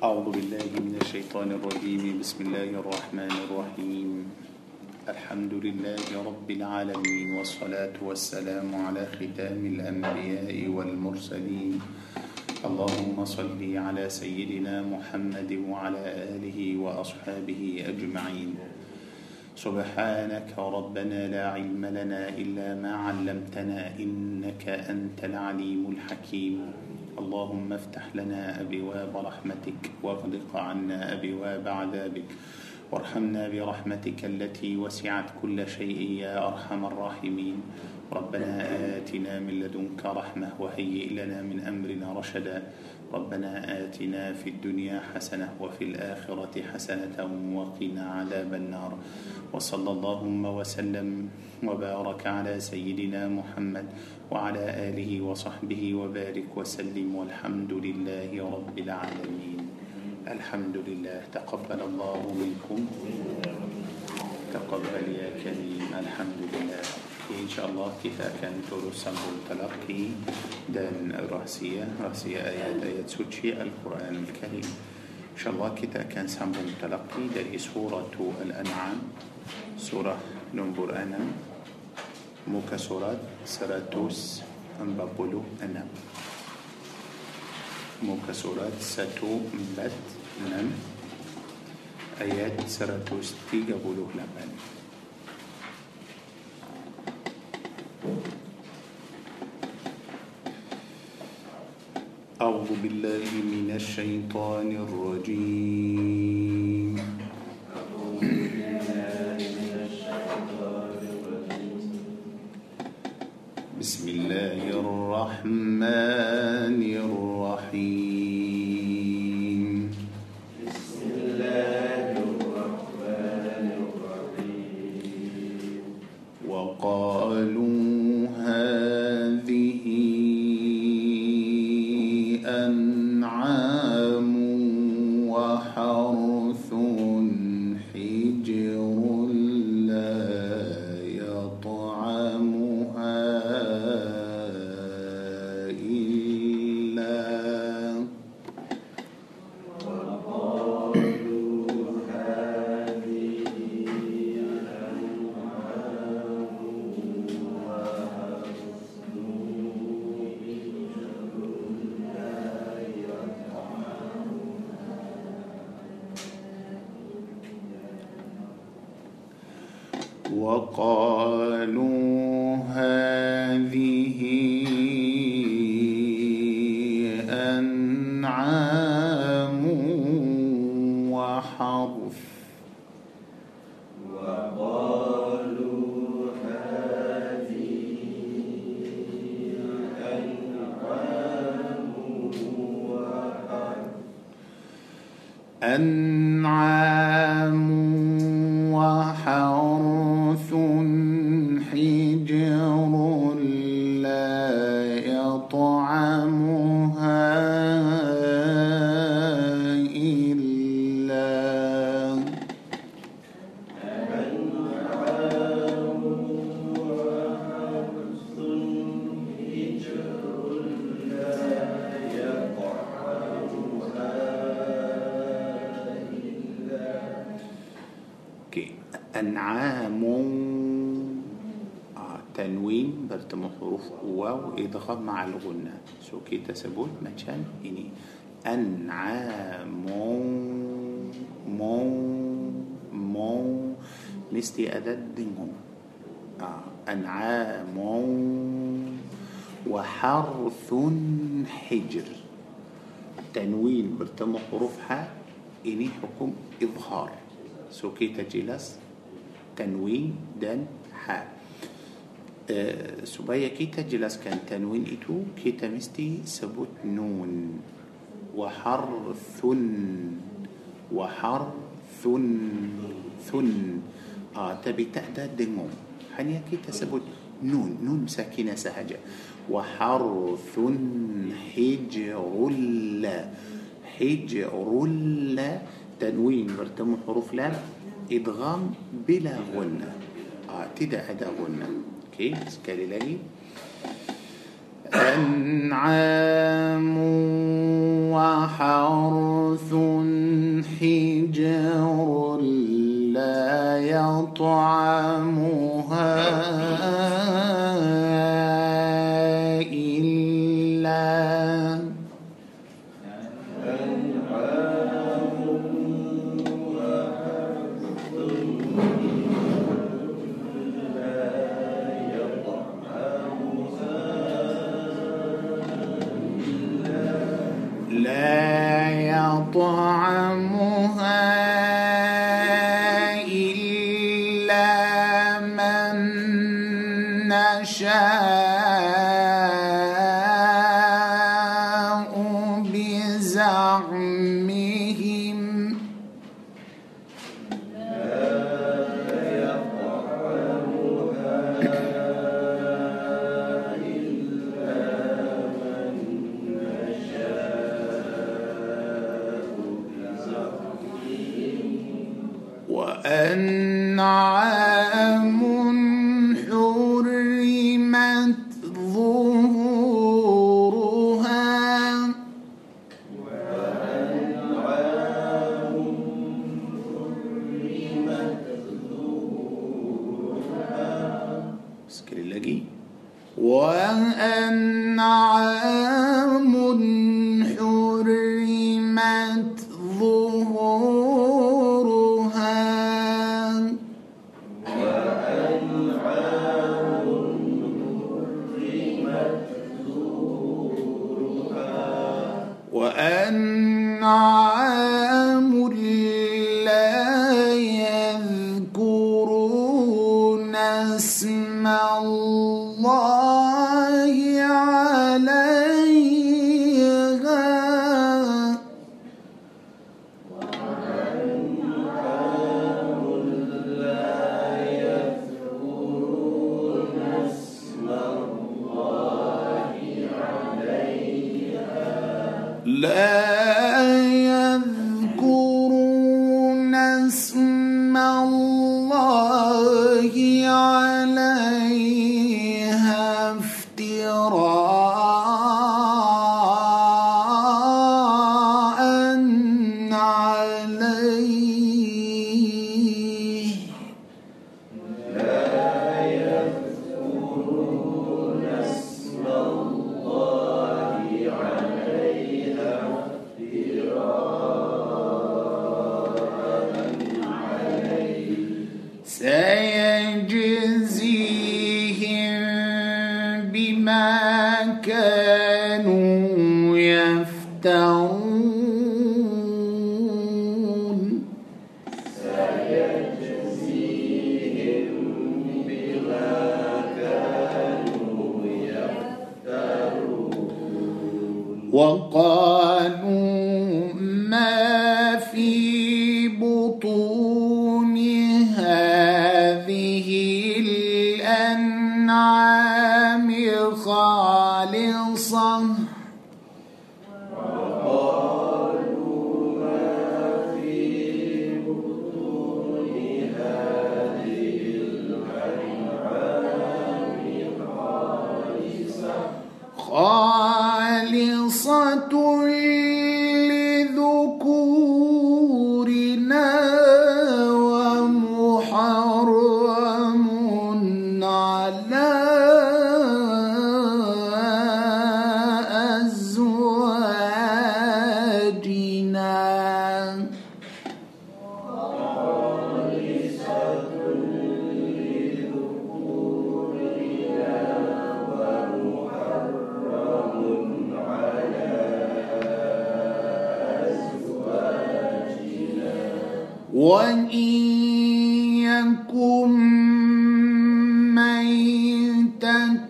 أعوذ بالله من الشيطان الرجيم. بسم الله الرحمن الرحيم. الحمد لله رب العالمين والصلاة والسلام على ختام الأنبياء والمرسلين. اللهم صل على سيدنا محمد وعلى آله وأصحابه أجمعين. سبحانك ربنا لا علم لنا إلا ما علمتنا إنك أنت العليم الحكيم. اللهم افتح لنا أبواب رحمتك واغلق عنا أبواب عذابك. وارحمنا برحمتك التي وسعت كل شيء يا أرحم الراحمين. ربنا آتنا من لدنك رحمة وهيئ لنا من أمرنا رشدا. ربنا آتنا في الدنيا حسنة وفي الآخرة حسنة وقنا عذاب النار. وصلى اللهم وسلم وبارك على سيدنا محمد وعلى آله وصحبه وبارك وسلم والحمد لله رب العالمين. الحمد لله. تقبل الله منكم. تقبل يا كريم الحمد لله. إن شاء الله كيف كان ترسم متلقي دان الرأسية رأسية آيات آيات سوتشي القرآن الكريم. إن شاء الله كيف كان سمبل متلقي دان سورة الأنعام. سورة نمبر أنا. موكا سورة. سراتوس. بقولو أنا. موكا سورة. ساتو مبت نمبر ayat 138 أعوذ بالله من الشيطان الرجيم. بسم الله الرحمن الرحيم. وقالوا أنعام خاب مع الغنة سوكي تسبوت مچان إني يعني أنعامو مو مو مستي أدد دنهم أنعام آه، وحرث حجر. تنوين برتم حروفها إني حكم إظهار. سوكي تجلس تنوين دن حاب سبايا كي تجلس كان تنوين إتو كي تمستي سبوت نون وحرث وحرث ثن. آه تبي تأدى دنوم حنيا كي تسبوت نون نون ساكنة سهجة. وحرث حجر لا حجر لا تنوين برتم حروف لا إدغام بلا غنة. آه تدا أدا غنة. أوكي سكالي sekali أنعام وحرث حجر لا يطعمها. طعام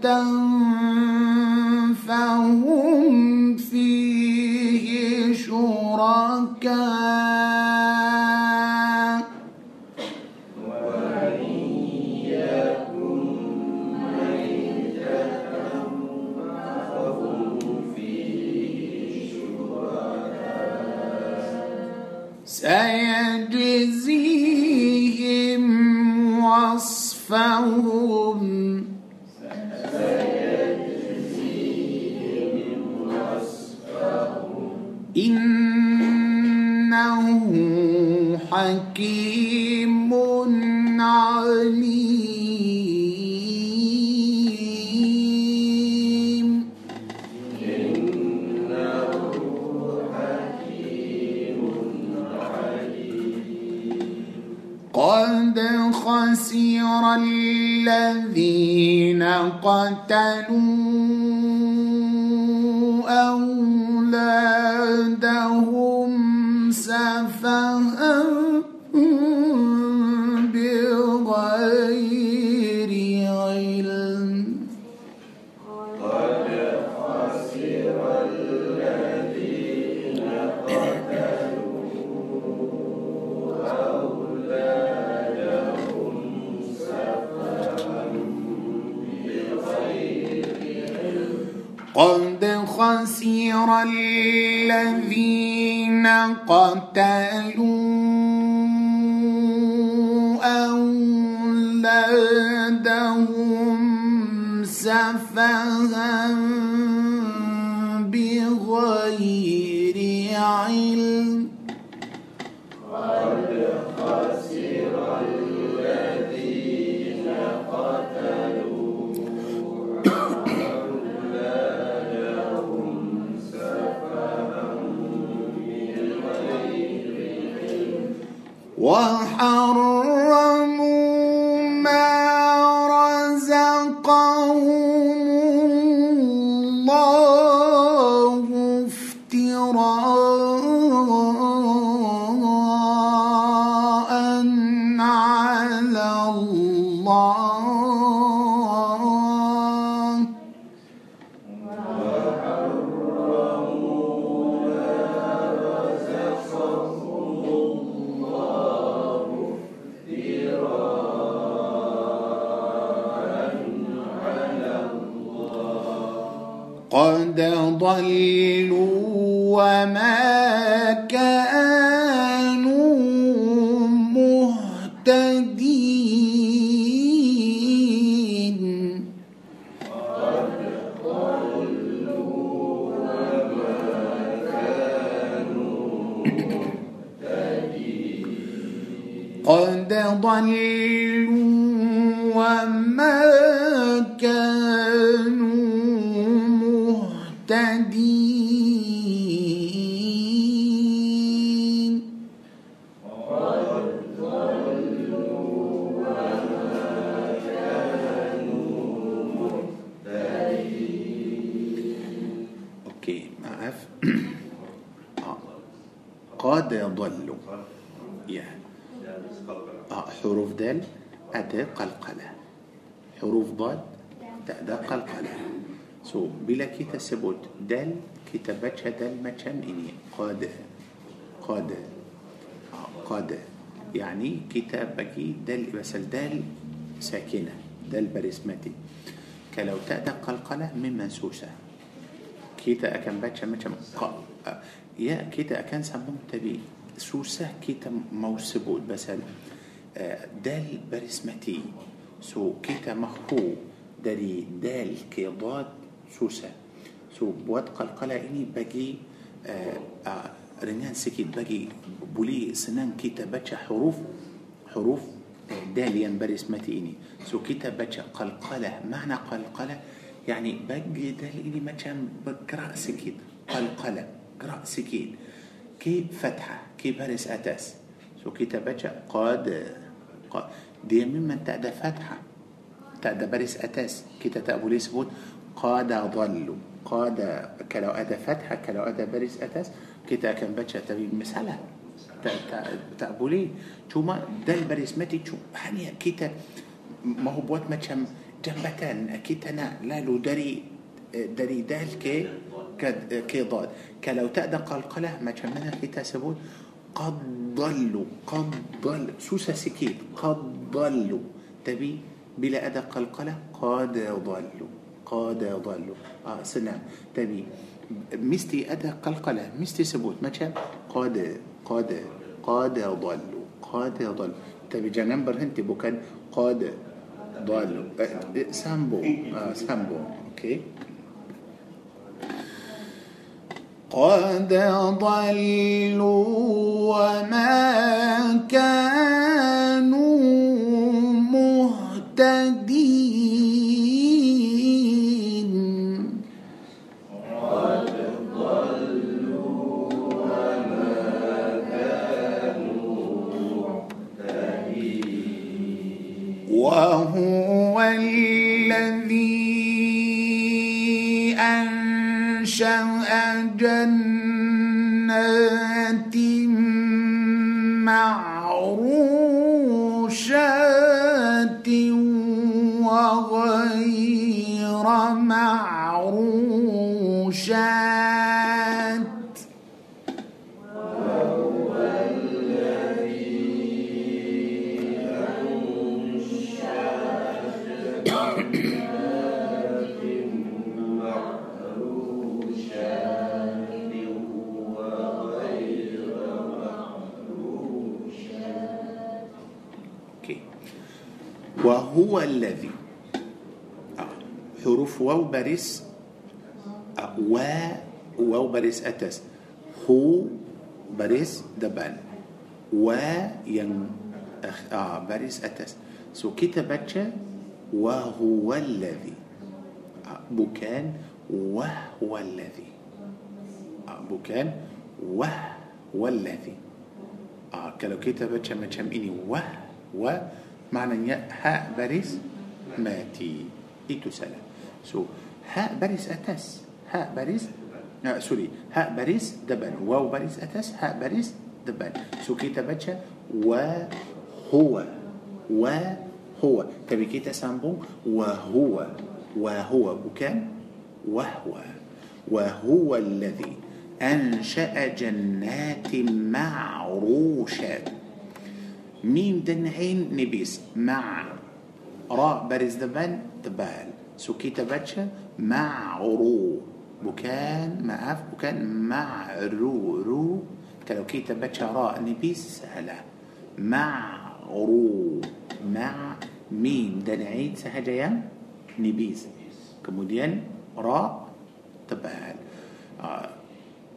إنه حكيم الذين قتلوا خسر الذين قتلوا أولادهم سفها بغير علم. وحرموا ضلوا وما كانوا مهتدين. قد ضلوا وما كانوا تاء قلقلة. حروف ضاد تاء داء قلقلة. سو بلا كيتا سبوت. دل كيتا باتشا دل ماتشان إني؟ قاد قاد آه، قاد يعني كيتا باكي دل بس الدال ساكنة. دل بارسماتي كلو تاء قلقلة مما آه، سوسة كيتا أكن باتشا ماتشان قا يا كيتا أكن سمم سوسة كيتا موسبوت بس دال برسمتي سو كيتا مخو داري دال كي ضاد سوسة. سو بوات قلقلة إني باقي آه، آه، رنان سكيت باقي بولي سنان كيتا بچا حروف حروف آه، داليا برسمتي إني. سو كيتا بچا قلقلة معنى قلقلة يعني باقي دال إني مچان بقرأ سكيت قلقلة قرأ سكيت. كي فتحة؟ كي برس أتاس؟ سو كيتا بچا قاد قا دي ممن تأدى فتحة. تأدى برس أتاس. كتا تأبوليس بوت قادا ضلوا قادا كلو أدى فاتحة كلو أدى برس أتاس. كتا كان بتشا تبي مسألة. تأبولي شو ما دل برس متي شو هني كتا ما هو بوت ما تشم جنبتان. كتا نا لا لو دري دري دال كي كي ضاد. كلو تأدى قلقلة. ما تشمنا منها كتا قد ضلوا قد ضل سوسة سكيت قد ضلوا تبي؟ بلا أدى قلقلة؟ قد ضلوا. قد ضلوا. آه سنة. تبي؟ مستي أدى قلقلة. مستي سبوت. ما قد قد قد ضلوا. قد ضلوا. تبي جنان برهنتي بوكان؟ قد ضلوا. آه sambung. آه sambung. okay. قد ضلوا وما كانوا مهتدين قد ضلوا وما كانوا مهتدين وهم جنات معروشات وغير معروشات. وهو الذي ah. huruf واو baris ah. و واو baris atas هو baris depan و yang ah baris atas so baca وهو الذي ah. bukan وهو الذي bukan وهو الذي ah. kita baca macam ini wah wa maknanya هاء baris mati. itu salah so هاء baris atas. هاء baris ah، sorry. هاء baris depan واو baris atas. هاء baris depan so kita baca وهو وهو tapi كي هو. وهو و هو. و هو الذي أنشأ جنات معروشات ميم dan عين nipis. مع. راء baris depan tebal. so kita baca معرو bukan maaf bukan معرو رو. kalau kita baca راء nipis. salah. معرو مع ميم dan عين. sahaja nipis. kemudian راء تبال آه.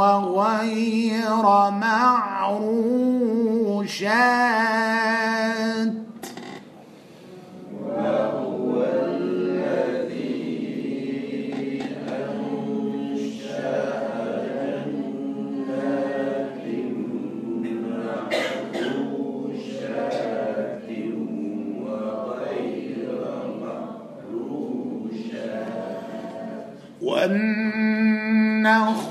دورا تبع وهو الذي جنات معروشات. وغير معروشات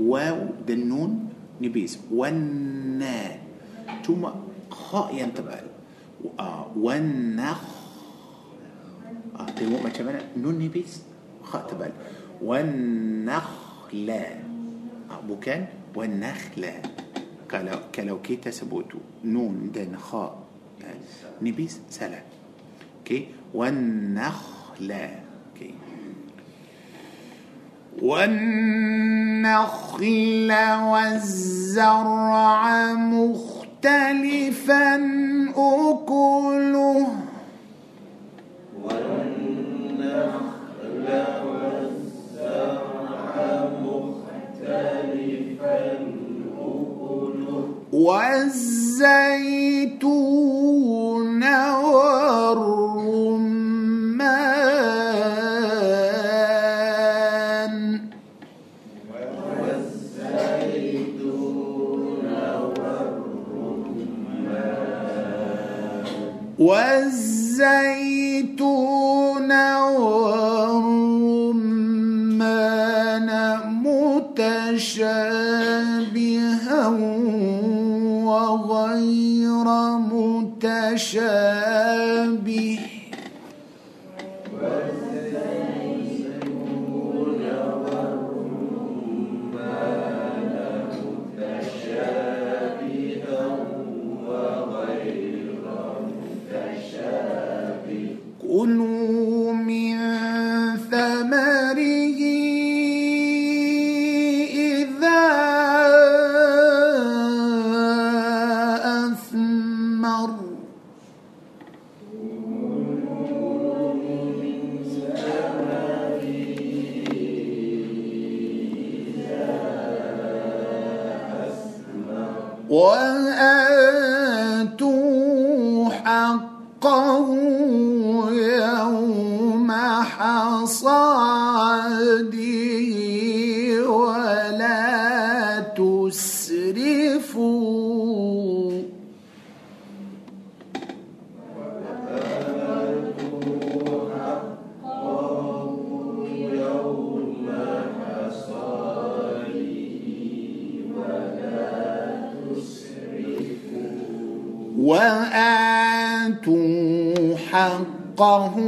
واو بالنون نبيز ونا ثم خاء ينتبه آه، ونا تلمو ما تبعنا نون نبيز خاء تبعنا ونخلا أبو آه، كان ونخلا كلو كلو كي تسبوتو نون دن خاء آه، نبيز سلا. كي ونخلا كي ون والنخل okey والنخل والزرع مختلفا أكله. والزيتون وغير حقه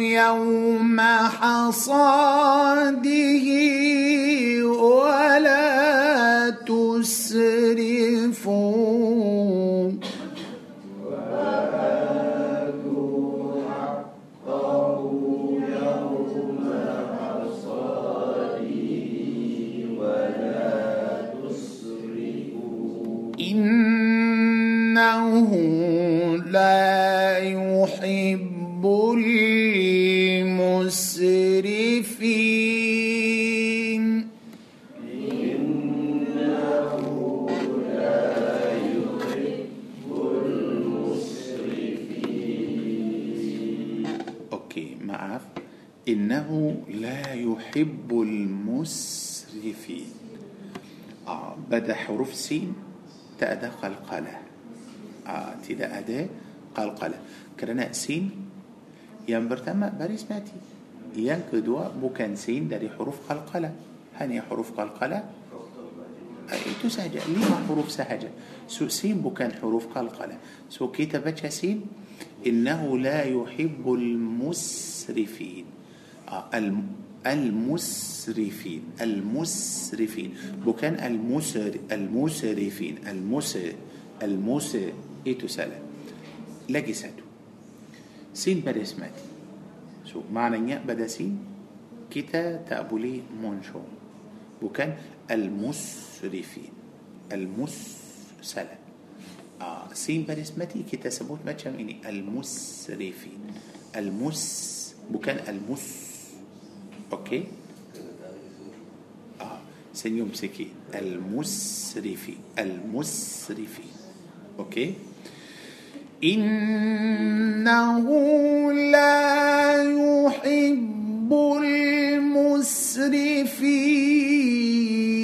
يوم حصاده ولا تسرفوا إنه pada huruf سين tak ada قلقلة. ah tak ada قلقلة. kerana سين yang pertama baris mati. yang kedua bukan سين dari huruf قلقلة. هاني huruf قلقلة؟ ah، itu sahaja. lima huruf sahaja؟ so سين bukan huruf قلقلة. so kita baca سين إنه لا يحب المسرفين. ah الم... المسرفين المسرفين. bukan المسر المسرفين المس المسر itu salah lagi سين baris mati so maknanya pada سين؟ kita tak boleh مونشو bukan المسرفين المسرفين ah سين baris mati kita sebut macam ini. المسرفين المس bukan المسرفين okay ah senyum sikit المسرفي المسرفي okay إنه لا يحب المسرفين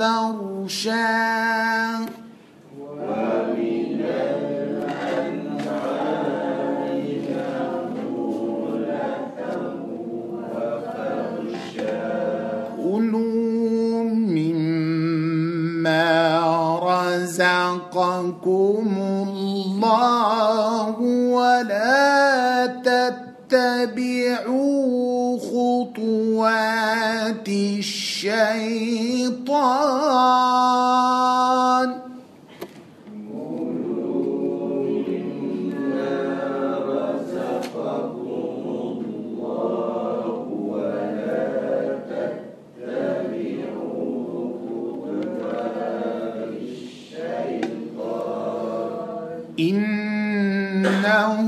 وفرشا كلوا مما رزقكم الله ولا تتبعوا خطوات الشيطان. إنه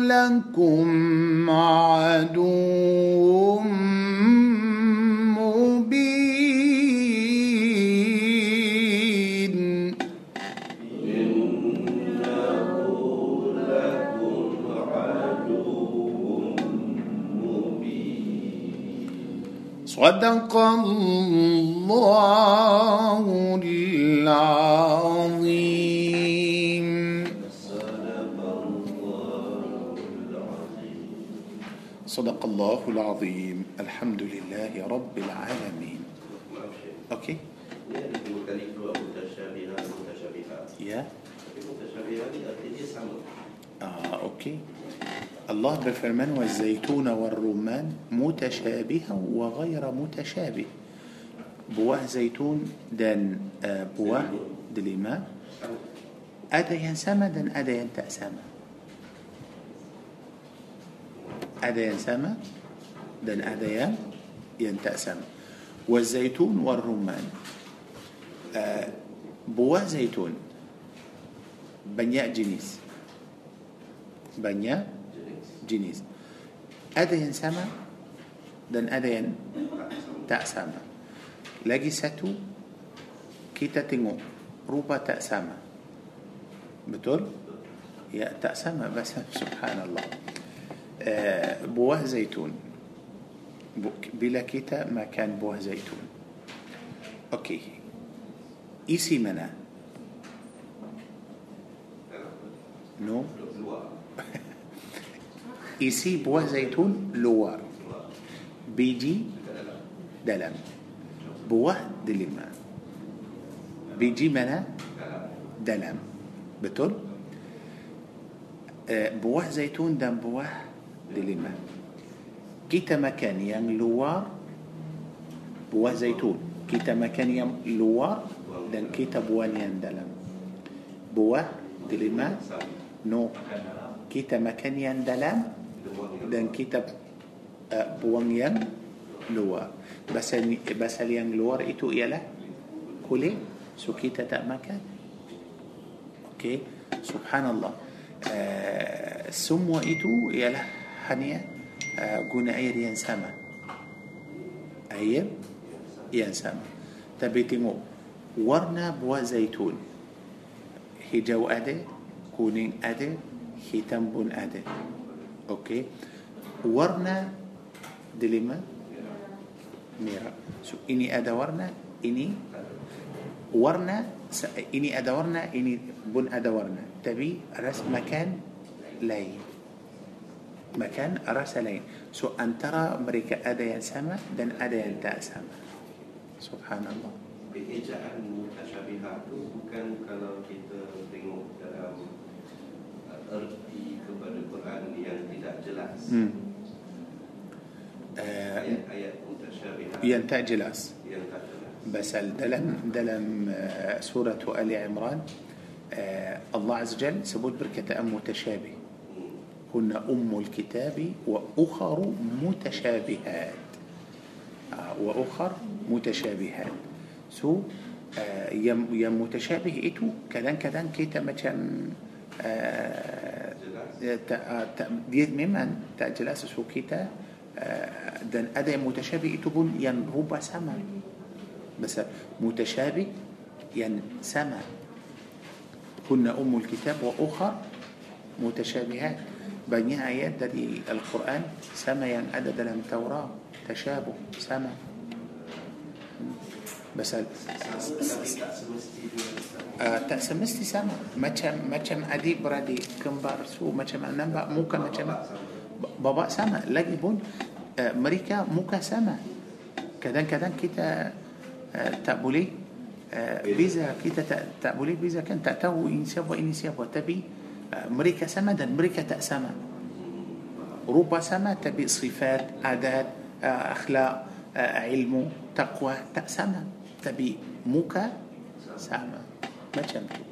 لكم عدو رب العالمين. Ada mutasyabihat. يا. آه أوكي الله بفرمان والزيتون والرمان متشابها وغير متشابه. بواه زيتون آه بواه دليما أدا ينسمى دان أدا ينتأسمى. ada yang sama dan ada yang- yang tak sama والزيتون والرمان. ah، buah zaitun. banyak jenis banyak jenis ada yang sama dan ada yang tak sama lagi satu kita tengok rupa tak sama betul؟ ya tak sama بس. سبحان الله. ah، buah zaitun. bila kita makan buah zaitun. okay. isi mana. no؟ isi buah zaitun luar. biji dalam. buah دلما بيجي منا دلم. بتول آه، بوه زيتون دم بوه دلما kita makan yang luar buah zaitun kita makan yang luar dan kita buang yang dalam buah delima no kita makan yang dalam dan kita uh, buang yang luar. Basal, basal yang luar itu ialah kulit. So kita tak makan. Okay. Subhanallah. Uh, semua itu ialah hanya uh, قونا عير ينسامة عير ينسامة تبيتي مو ورنا بوا زيتون. هي جو أدي كونين أدي هي تنبون أدي. أوكي؟ ورنا دليما. ميرا. سو إني أدورنا إني ورنا س... إني أدورنا إني بن أدورنا تبي رسم مكان لين. مكان راس رسلين. سو أن ترى مريكا أديا سما دن أديا تا سما. سبحان الله Ejaan mutasyabihat itu bukan kalau kita tengok dalam erti kepada Quran yang tidak jelas. بس dalam dalam سورة آل عمران الله عز وجل sebut بركة أم متشابه هن أم الكتاب وأخر متشابهات. ah، وأخر متشابهات. so ah، yang متشابه itu kadang kadang kita مثلا tak jelas so kita uh, dan ada yang mutashabih itu pun yang rupa sama بس متشابه يعني سما. هن أم الكتاب وأخر متشابهات. Banyak ayat dari Al-Quran sama yang ada dalam Taurat tashabuh sama sama. uh, tak semesti sama macam macam adik beradik kembar so macam nampak muka macam bapa sama lagi pun uh, mereka muka sama kadang-kadang kita uh, tak boleh uh, beza kita tak tak boleh beza kan tak tahu ini siapa ini siapa tapi uh, mereka sama dan mereka tak sama rupa sama tapi sifat adat uh, akhlak uh, ilmu taqwa tak sama tapi muka sama macam tu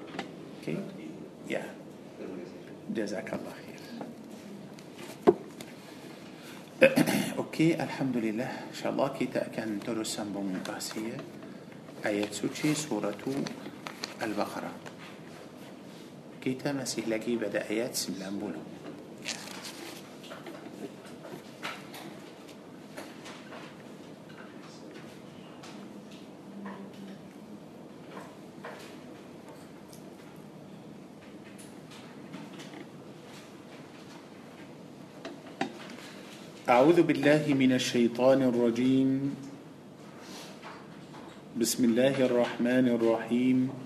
okey ya jazakallah khair okey alhamdulillah insyaallah kita akan terus sambung rahsia ayat suci surah al-baqarah kita masih lagi pada ayat 90 أعوذ بالله من الشيطان الرجيم. بسم الله الرحمن الرحيم.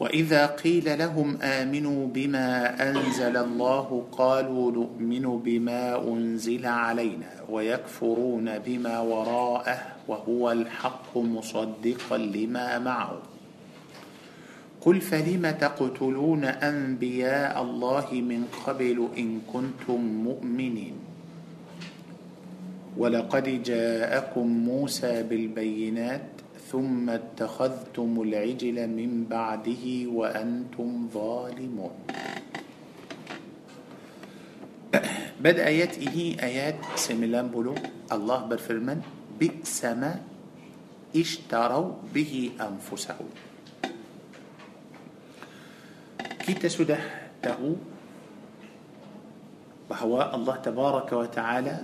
وإذا قيل لهم آمنوا بما أنزل الله قالوا نؤمن بما أنزل علينا ويكفرون بما وراءه وهو الحق مصدقا لما معه. قل فلم تقتلون أنبياء الله من قبل إن كنتم مؤمنين؟ ولقد جاءكم موسى بالبينات ثم اتخذتم العجل من بعده وأنتم ظالمون. بدأ آياته آيات سملان بلو الله برفرمن بئس ما اشتروا به أنفسهم. kita sudah tahu bahawa Allah Tabaraka wa Ta'ala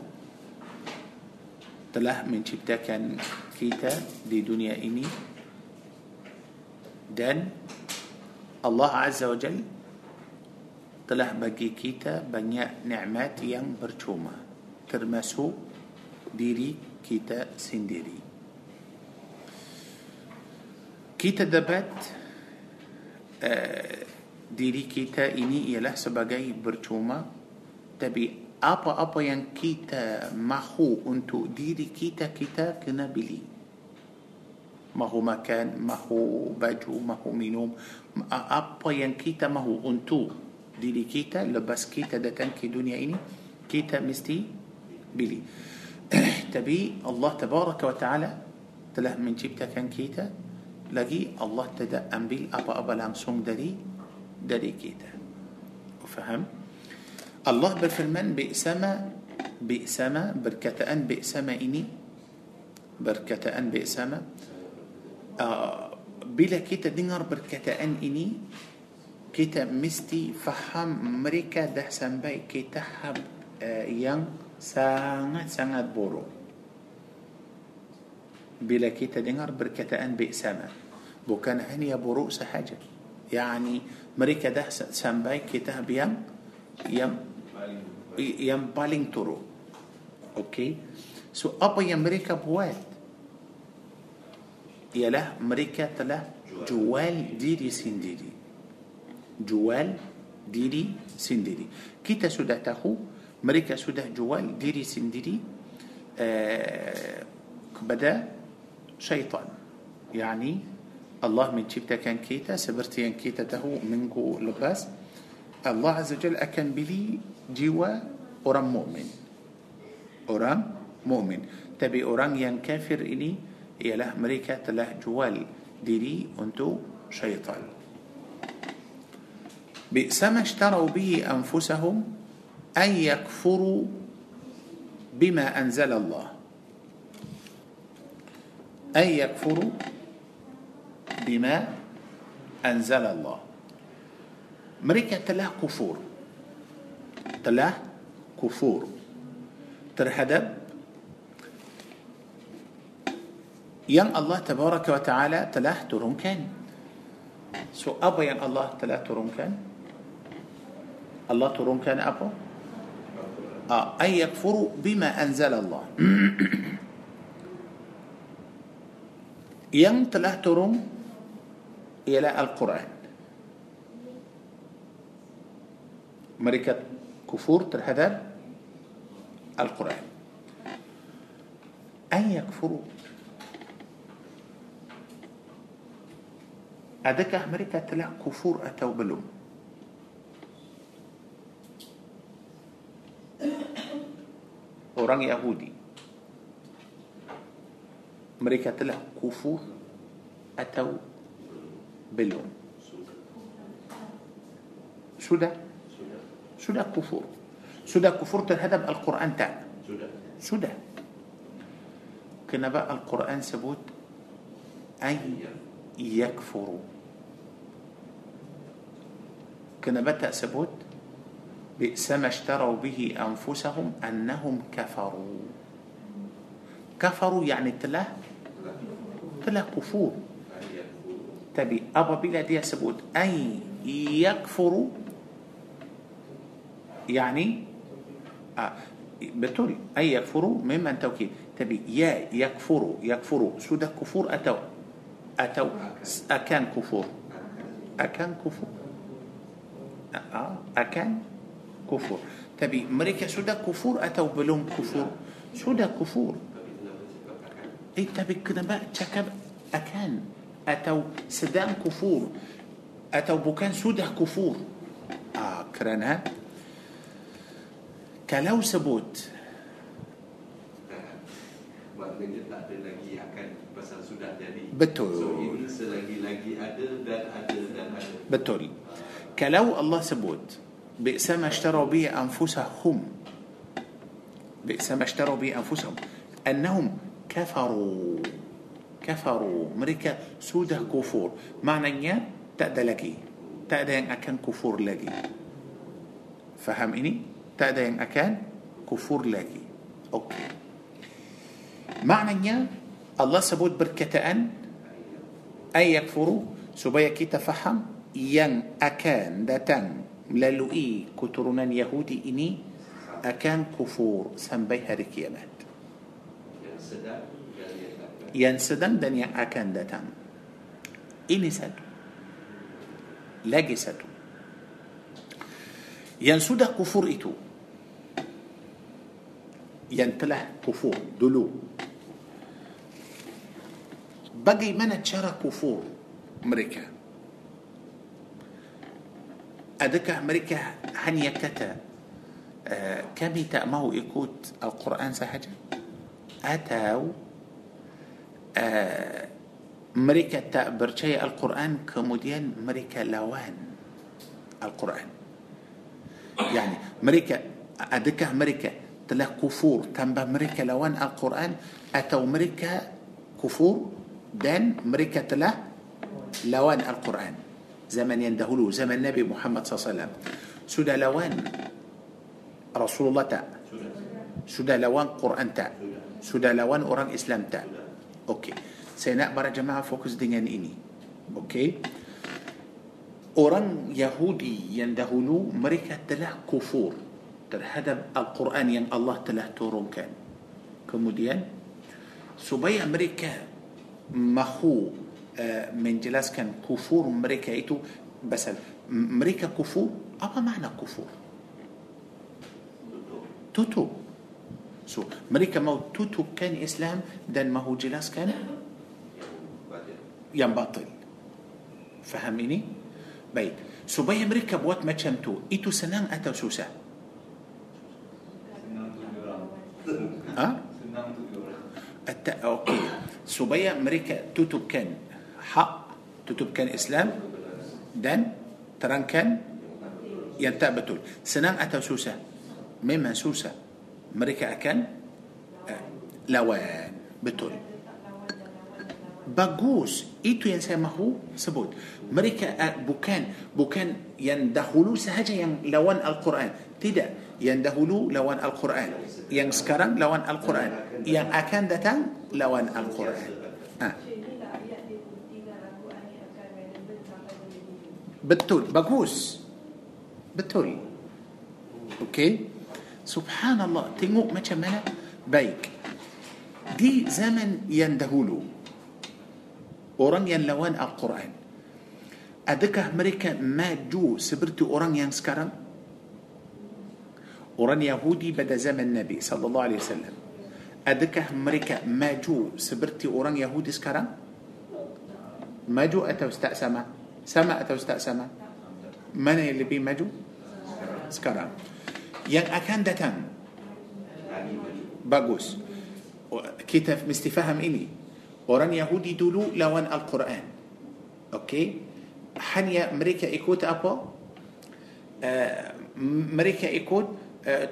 telah menciptakan kita di dunia ini. Dan Allah Azza wa Jal telah bagi kita banyak nikmat yang percuma termasuk diri kita sendiri. Kita dapat uh, diri kita ini ialah sebagai percuma tapi apa-apa yang kita mahu untuk diri kita kita kena beli. Mahu makan mahu baju mahu minum apa yang kita mahu untuk diri kita lepas kita datang ke dunia ini kita mesti beli. Tapi Allah tabaraka wa ta'ala telah menciptakan kita lagi Allah tidak ambil apa-apa langsung dari dari kita. Faham Allah berfirman bi'sama bi'sama berkataan bi'sama ini berkataan bi'sama uh, bila kita dengar berkataan ini kita mesti faham mereka dah sampai ke tahap uh, yang sangat-sangat buruk. Bila kita dengar berkataan bi'sama bukan hanya buruk sahaja. Yani mereka dah sampai ke tahap yang yang yang paling teruk. Okey. So apa yang mereka buat ialah mereka telah jual diri sendiri. Jual diri sendiri. Kita sudah tahu mereka sudah jual diri sendiri uh, kepada syaitan. Yani Allah menciptakan kita seperti yang kita tahu minggu lepas Allah Azza Jal akan beli jiwa orang mukmin orang mukmin tapi orang yang kafir ini ialah mereka telah jual diri untuk syaitan بئس ما اشتروا به أنفسهم أن يكفروا بما أنزل الله أن يكفروا بما أنزل الله mereka telah kufur telah kufur terhadap yang Allah tabaraka wa ta'ala telah turunkan so apa yang Allah telah turunkan Allah turunkan apa ah, ay yakfuru bima anzal Allah yang telah turun ialah Al-Quran mereka كفور ترهدر القرآن. أن يكفروا أدك أمريكا تلا كفور أتو بلوم. أوران يهودي. أمريكا تلا كفور أتو بلوم. sudah sudah kufur. sudah kufur terhadap القرآن tak. sudah بقى القرآن sebut أن يكفروا kenapa sebut بئس ما اشتروا به أنفسهم أنهم كفروا. كفروا يعني telah telah kufur. tapi apabila disebut أن يكفروا يعني ah betul أن يكفروا مما توكيد. tapi yang يكفروا يكفروا sudah kufur atau atau akan kufur. akan kufur. ah akan kufur. tapi mereka sudah kufur atau belum kufur. sudah kufur. إيه تبي كده ما تكب أكان أتو سدام كفور. أتو بكان سودة كفور. آه كرنها. Kalau sebut maknanya tak ada lagi akan pasal sudah jadi Betul. so ini selagi-lagi ada dan ada dan ada betul kalau Allah sebut بئس ما اشتروا به أنفسهم بئس ما اشتروا به أنفسهم أنهم كفروا كفروا mereka sudah kufur makna tak ada lagi tak ada yang akan kufur lagi faham ini tak ada yang akan kufur lagi okey. maknanya Allah sebut perkataan أن يكفروا supaya kita faham yang akan datang lalu keturunan Yahudi ini akan kufur sampai hari kiamat. yang sedang dan yang akan datang ini sudah lagi sudah yang sudah kufur itu. yang telah kufur dulu bagaimana cara kufur أمريكا. أدك أمريكا هن يكتا آه، كم تأمو يكوت القرآن سحجة أتاو آه، أمريكا تأبرشي القرآن كمدين أمريكا لوان القرآن. يعني أمريكا أدك أمريكا telah kufur tanpa mereka lawan Al-Quran atau mereka kufur dan mereka telah lawan Al-Quran. Zaman yang dahulu zaman Nabi Muhammad SAW sudah lawan Rasulullah tak? Sudah. Lawan Quran tak? Sudah. Lawan orang Islam tak? Okey. Saya nak para jemaah fokus dengan ini. Okey. Orang Yahudi yang dahulu mereka telah kufur terhadap Al-Quran yang Allah telah turunkan. Kemudian supaya mereka mahu uh, menjelaskan kufur mereka itu pasal m- mereka kufur apa makna kufur? Tutup. So mereka mau tutupkan Islam dan mahu jelaskan yang batil. Faham ini? Baik. Supaya mereka buat macam tu, itu senang atau susah? Ha? Senang untuk diorang At- Okey. Supaya mereka tutupkan hak, tutupkan Islam dan terangkan yang tak betul. Senang atau susah? Memang susah. Mereka akan uh, lawan. Betul. Bagus. Itu yang saya mahu sebut. Mereka uh, bukan bukan yang dahulu sahaja yang lawan Al-Quran. Tidak. Yang dahulu lawan Al-Quran. Yang sekarang lawan Al-Quran. Yang akan datang lawan Al-Quran. Ha. Betul, bagus. Betul. Okey. Subhanallah, tengok macam mana baik. Di zaman yang dahulu orang yang lawan Al-Quran adakah mereka maju seperti orang yang sekarang? Orang Yahudi pada zaman Nabi sallallahu alaihi wasallam adakah mereka maju seperti orang Yahudi sekarang? Maju atau tak sama? Sama atau tak sama? Mana yang lebih maju? Sekarang. Yang akan datang bagus. Kita mesti faham ini. Orang Yahudi dulu lawan Al-Quran. Okey? Hanya mereka ikut apa? Uh, mereka ikut uh,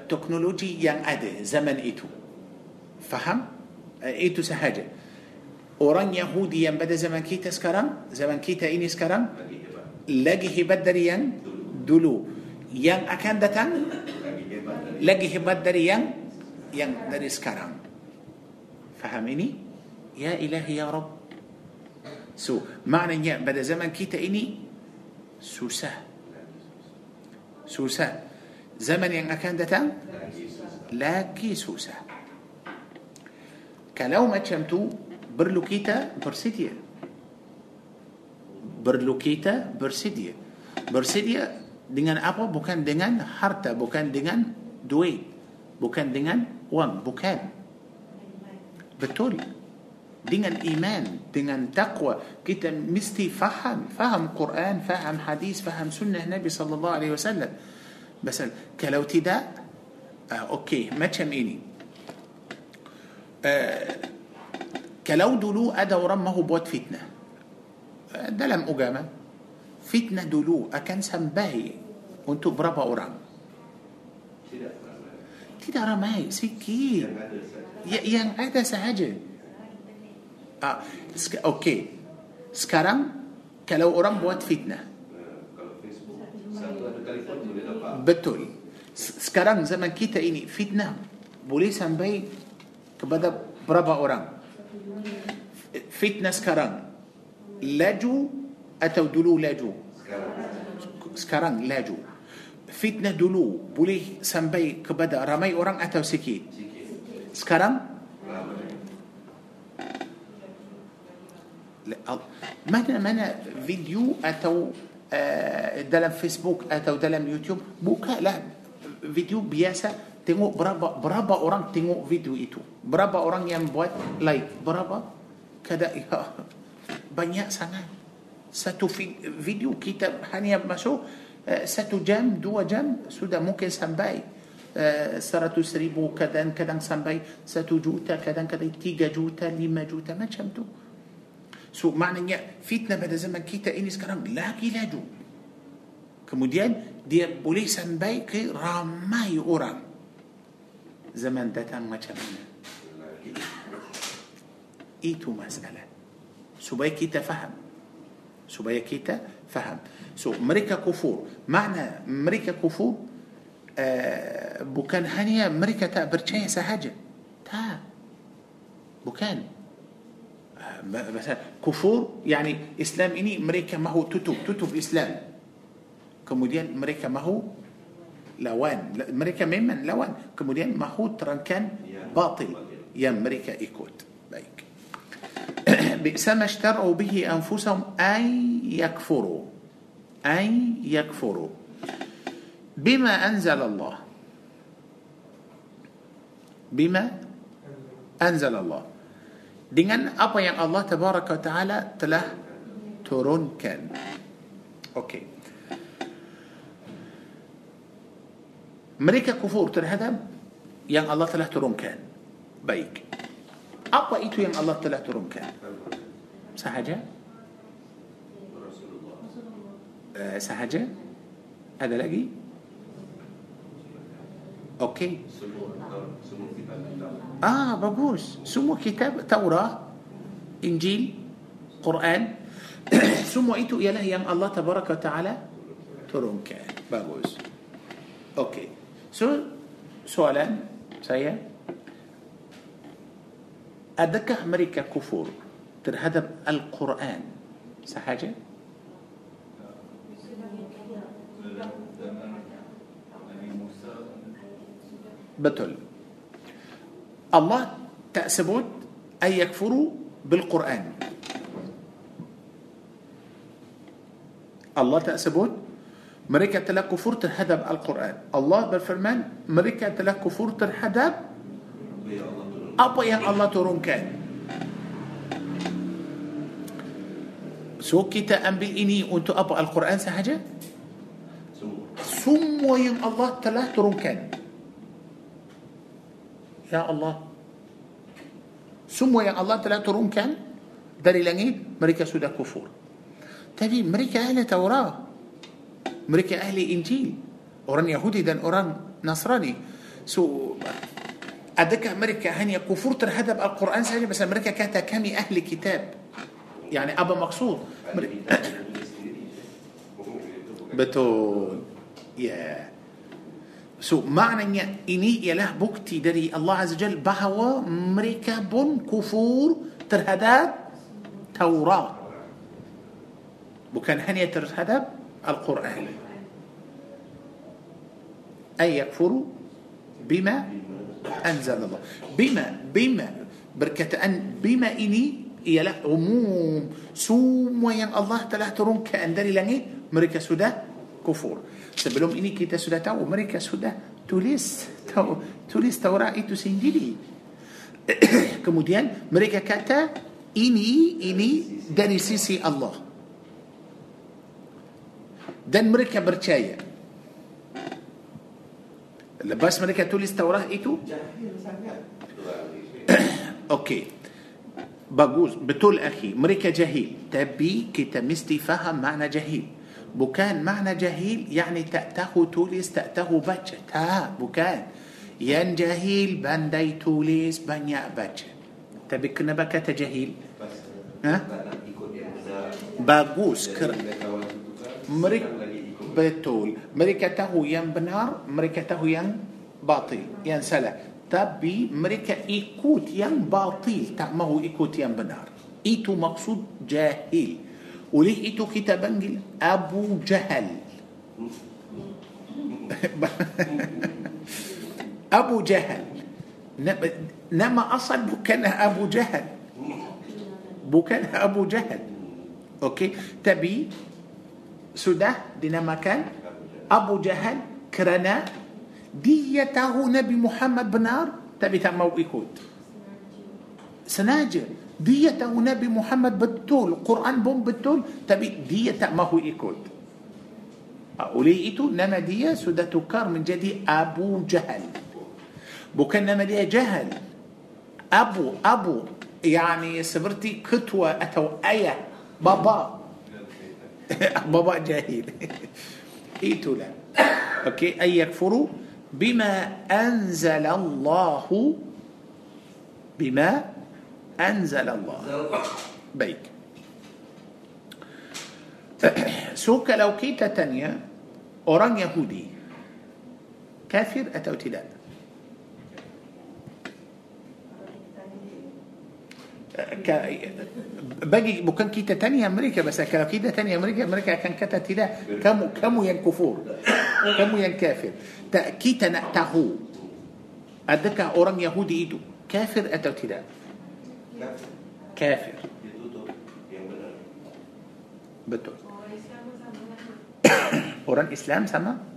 teknologi yang ada zaman itu. Faham? Uh, itu sahaja. Orang Yahudi yang pada zaman kita sekarang, zaman kita ini sekarang, lagi hebat dari yang dulu. Yang akan datang lagi hebat dari yang yang dari sekarang. Faham ini? Ya ilahi ya Rabb. So, maknanya pada zaman kita ini susah. Susah. Zaman yang akan datang lagi susah. Kalau macam tu perlu kita bersedia. Perlu kita bersedia. Bersedia dengan apa? Bukan dengan harta, bukan dengan duit, bukan dengan wang, bukan. Betul. Dengan iman, dengan taqwa, kita mesti faham, faham Quran, faham hadis, faham sunnah Nabi sallallahu alaihi wasallam. مثلا كلو تدا آه أوكي ما تشم اني إيه آه كلو دلو ادور ما هو بوت فتنة. آه، ده لم أجامة. فتنة دلو أكن سمباهي وانتو برابا أورام. تدا رماي سكي. يعني هذا سهجة آه أوكي. سكرم كلو أورام بوت فتنة. Betul. Sekarang zaman kita ini fitnah boleh sampai kepada berapa orang? Fitnah sekarang laju atau dulu laju? Sekarang laju. Fitnah dulu boleh sampai kepada ramai orang atau sikit? Sekarang mana mana video atau uh, dalam Facebook atau dalam YouTube bukalah video biasa tengok berapa berapa orang tengok video itu. Berapa orang yang buat like berapa? Kada ya, banyak sangat. Satu vi- video kita hanya masuk uh, satu jam dua jam sudah mungkin sampai uh, seratus ribu kadang-kadang sampai satu juta kadang-kadang tiga juta lima juta macam tu So maknanya fitnah pada zaman kita ini sekarang lagi laju. Kemudian dia boleh sampai ke ramai orang. Zaman datang macam mana? Itu masalah. Supaya kita faham. Supaya kita faham. So mereka kufur. Makna mereka kufur uh, bukan hanya mereka tak percaya sahaja. Tak. Bukan. مثلا كفور يعني إسلام إني مريكا ما هو تتوب تتوب إسلام. kemudian mereka mahu lawan mereka memang lawan kemudian mahu terangkan Ya. batil yang mereka ikut baik بئس ما اشتروا به أنفسهم أن يكفروا. أن يكفروا. بما أنزل الله. بما أنزل الله. Dengan apa yang Allah tabaraka wa taala telah turunkan. Okey. Mereka kufur terhadap yang Allah telah turunkan. Baik. Apa itu yang Allah telah turunkan? Sahaja? Uh, sahaja? Ada lagi? okey آه bagus semua kitab Taurat Injil Quran semua itu Allah yang الله تبارك وتعالى turunkan bagus okey so soalan saya adakah mereka kufur ترهدب القران سحاجه بتل. الله تأسبوت أن يكفروا بالقرآن. الله تأسبوت مريكا تلك كفر ترهدب القرآن. الله بالفرمان مريكا تلك كفر ترهدب أبا يا الله ترون كان. سو كتا إني أنت أبا القرآن سهجة؟ سمو. يا الله تلك ترون كان. Ya Allah. Semua yang Allah telah turunkan dari langit mereka sudah kufur. Tapi mereka ahli Taurat. Mereka ahli Injil. Orang Yahudi dan orang Nasrani. So adakah mereka hanya kufur terhadap Al-Quran saja Pasal mereka kata kami ahli kitab Yani apa maksud. Oh, Betul. Ya. So maknanya ini ialah bukti dari Allah Azza Jal bahawa mereka pun kufur terhadap Taurat. Bukan hanya terhadap Al-Quran. Ay yakfuru bima anzal Allah. Bima, bima. Berkataan bima ini ialah umum. Semua yang Allah telah turunkan dari langit, mereka sudah kufur. Sebelum ini kita sudah tahu mereka sudah tulis tahu, tulis Taurat itu sendiri. Kemudian mereka kata ini ini dari sisi Allah. Dan mereka percaya. Lepas mereka tulis Taurat itu, okey. Bagus, betul akhi. Mereka jahil. Tapi kita mesti faham makna jahil. بكان معنى جهيل يعني تأتهو توليس تأتهو بجة. تا بكان. ين جهيل بندي توليس بنيا بجة. تبكنا بكة جهيل؟ ها؟ باقوس كر مريك بتول. مريكة تهو ين بنار مريكة تهو ين باطل. ين سلا. تبي مريكة إيكوت ين باطل. تأمه إيكوت ين بنار. إيتو مقصود جاهيل panggil Abu Jahal Abu Jahal nama, nama asal bukan Abu Jahal bukan Abu Jahal okey tapi sudah dinamakan Abu Jahal kerana dia tahu Nabi Muhammad benar tapi tak mau ikut sengaja dia tahu Nabi Muhammad betul Quran pun betul tapi dia tak mahu ikut Ah, oleh itu nama dia sudah tukar menjadi Abu Jahal bukan nama dia Jahal Abu Abu yani seperti ketua atau ayah bapa bapa jahil itulah okey ay yakfuru bima anzala Allah bima أنزل الله. بيك. سوك لو كيتا تانية أوران يهودي. كافر أتوت لا ك... بقي بكن كيتا تانية أمريكا بس لو كيتا تانية أمريكا أمريكا كان كتا تلا كم كم ين كفور كم ين كافر تأكيد نأتهو. أدك أوران يهودي إيدو. كافر أتوت لا kafir. Betul. Orang Islam sama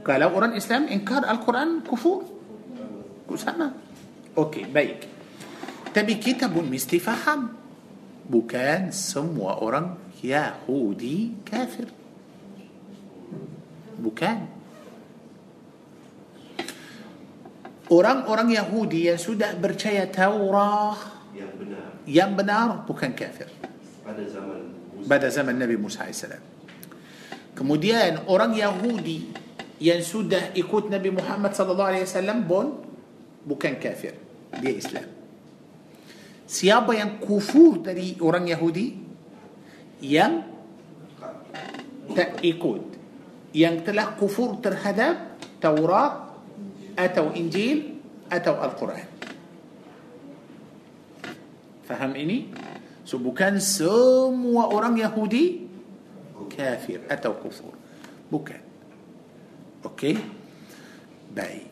kalau orang Islam ingkar Al-Quran kufur. Sama. Okey baik. Tapi kita pun mesti faham. Bukan semua orang Yahudi kafir. Bukan orang-orang Yahudi yang sudah percaya Taurat Yang benar yang benar bukan kafir pada zaman Musa. pada zaman Nabi Musa AS. Kemudian orang Yahudi yang sudah ikut Nabi Muhammad sallallahu alaihi wasallam pun bukan kafir, dia Islam. Siapa yang kufur dari orang Yahudi yang tak ikut yang telah kufur terhadap Taurat atau Injil atau Al-Quran. Faham ini? So bukan semua orang Yahudi kafir atau kufur. Bukan. Okey? Baik.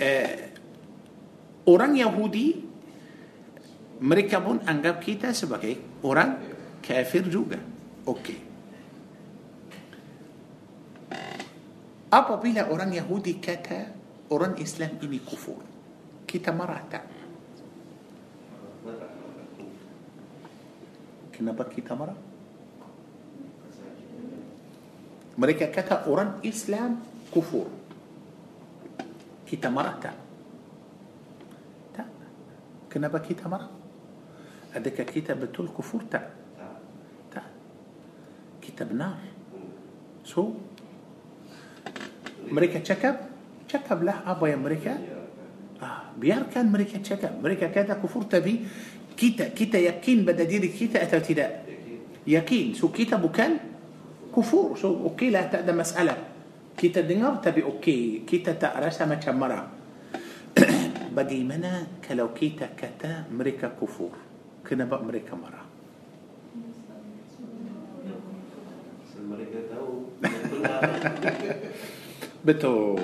Eh, orang Yahudi mereka pun anggap kita sebagai orang kafir juga. Okey. Apabila orang Yahudi kata orang Islam ini kufur, kita marah tak? Kenapa kita marah? Mereka kata orang Islam kufur. Kita marah tak? Tak. Kenapa kita marah? Adakah kita betul kufur tak? Tak. Kita benar. So, mereka cakap, cakaplah apa yang mereka ah, biarkan mereka cakap. Mereka kata kufur tapi kita kita yakin pada diri kita atau tidak? Yakin. So kita bukan kufur so okey lah tak ada masalah kita dengar tapi okey kita tak rasa macam marah bagaimana kalau kita kata mereka kufur kenapa mereka marah mereka tahu. Betul.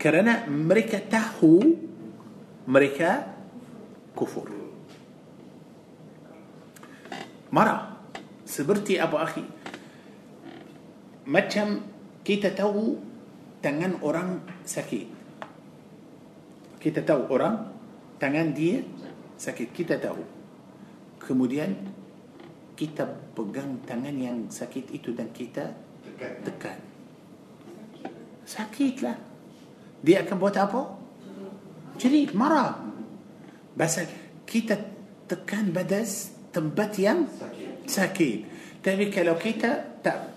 Kerana mereka tahu mereka kufur. Marah. Seperti Abu Akhi? Macam kita tahu tangan orang sakit. Kita tahu orang tangan dia sakit. Kita tahu. Kemudian kita pegang tangan yang sakit itu dan kita Dekat. tekan ساكيت لا دي أكن بوت أبو جريك مرة بس كيتا تكان بدس تنبت يم ساكيت تبي لو كيتا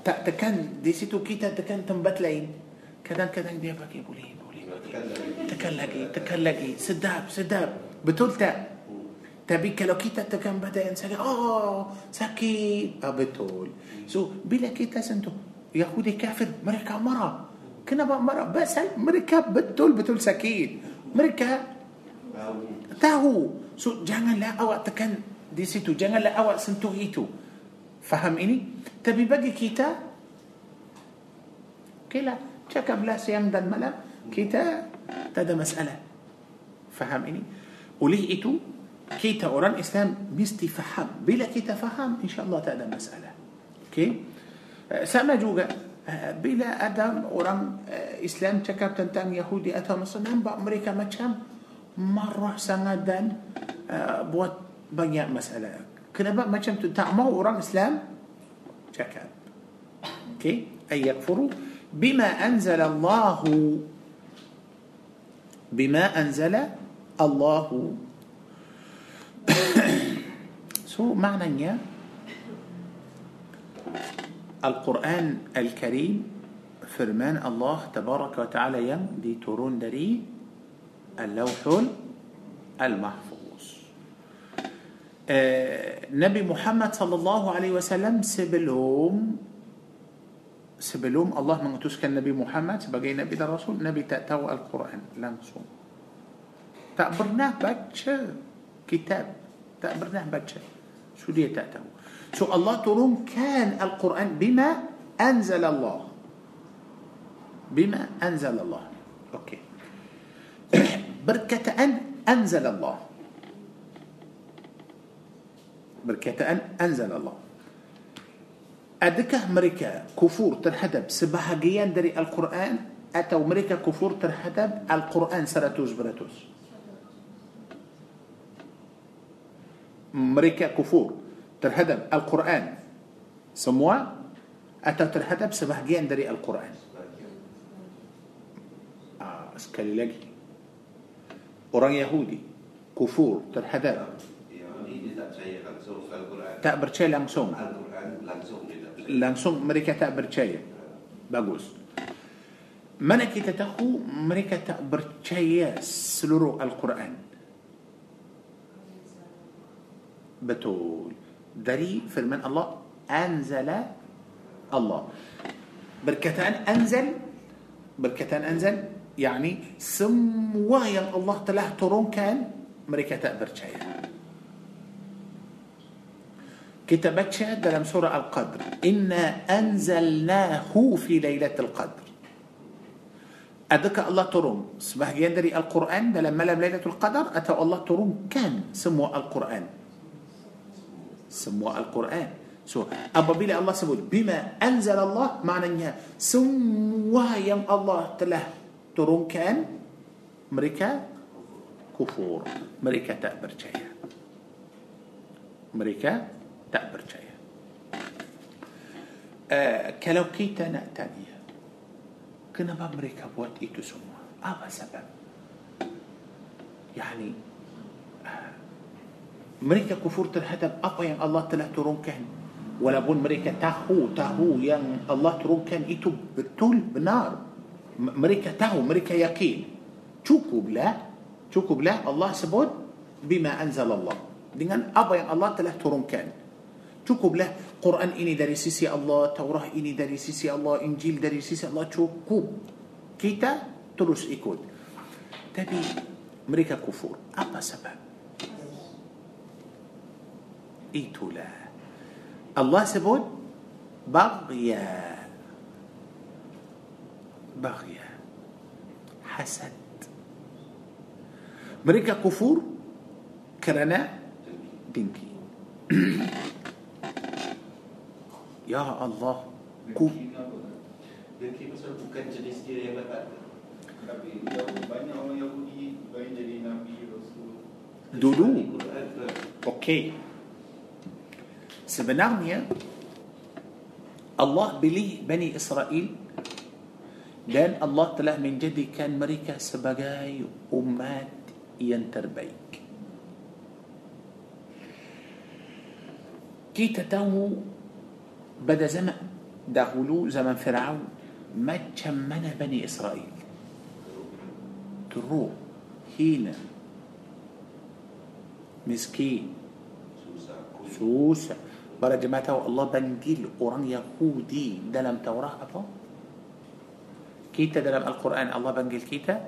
تكن دي سيتو كيتا تكن تنبت لين كدان كدان دي أباكي بولي تكلقي تكلقي سداب سداب بتولتا تبي لو كيتا تكن بدا ينسكي اوه ساكيت بتول سو بلا كيتا سنتو يهودي كافر مريكا مره كنا مرة بس مريكا بتول بتول سكين مريكا تاهو. سو جانا لا أوا تكن دي سيتو جانا لا أوا سنتو هيتو. فهم إني؟ تبي بقي كيتا؟ كلا تشكا بلا سيان دا الملا كيتا؟ تدا مسألة. فهم إني؟ وليه إتو كيتا أوران إسلام مستي فهم. بلا كيتا فهم إن شاء الله تدا مسألة. أوكي؟ أه، سامع جوجا بلا أدم ورم آه، إسلام تكاب تنتان يهودي أتى مصر بأمريكا ما كان مرة سنادا آه، بوت بنيا مسألة. كنا بقى ما كان تنتعمه ورم إسلام؟ تكاب. كي؟ أي يكفروا؟ بما أنزل الله بما أنزل الله. سو معنى القرآن الكريم فرمان الله تبارك وتعالى يم دي تورون دري اللوح المحفوظ. آه نبي محمد صلى الله عليه وسلم سبلوم سبلوم الله من تسكى النبي محمد سبقى نبي الرسول نبي تأتوا القرآن لنصوم تأبرناه باتش كتاب تأبرناه باتش شو دي تأتور So Allah turunkan Al-Quran bima anzal Allah. Bima anzal Allah. Okey. Berkataan anzal Allah. Berkataan anzal Allah. Adakah mereka kufur terhadap sebahagian dari Al-Quran atau mereka kufur terhadap Al-Quran 100%? Mereka kufur terhadap Al-Quran semua atau terhadap sebahagian dari Al-Quran. Ah, sekali lagi. Orang Yahudi kufur terhadap tak percaya langsung. Langsung mereka tak percaya. Bagus. Mana kita tahu mereka tak percaya seluruh Al-Quran. Betul. Dari firman Allah anzala Allah. Berkataan anzal berkataan anzal yani semua yang Allah telah turunkan mereka tak percaya. Kita baca dalam surah Al-Qadr. Inna anzalnahu fi laylatul qadr. Adakah Allah turun sebahagian dari Al-Quran dalam malam Lailatul Qadar atau Allah turunkan semua Al-Quran? Semua Al-Quran. So, apabila Allah sebut bima anzal Allah, maknanya semua yang Allah telah turunkan mereka kufur. Mereka tak percaya. Mereka tak percaya. Uh, kalau kita nak tanya, kenapa mereka buat itu semua? Apa sebab? Yani, mereka kufur terhadap apa yang Allah telah turunkan. Walaupun mereka tahu, tahu yang Allah turunkan itu betul, benar. Mereka tahu, mereka yakin. Cukuplah, cukuplah Allah sebut bima anzal Allah. Dengan apa yang Allah telah turunkan. cukuplah Quran ini dari sisi Allah Taurah ini dari sisi Allah Injil dari sisi Allah cukup kita terus ikut tapi mereka kufur apa sebab إيتولا الله سبون بغيا. بغيا. حسد. مريكا كفور كرنا دينكي يا الله. كو. Dulu sebenarnya Allah pilih Bani Israel dan Allah telah menjadikan mereka sebagai umat yang terbaik kita tahu pada zaman dahulu zaman Firaun macam mana Bani Israel teruk hina miskin Susah Para jemaah tahu Allah panggil orang Yahudi dalam Taurat apa? Kita dalam Al-Quran Allah panggil kita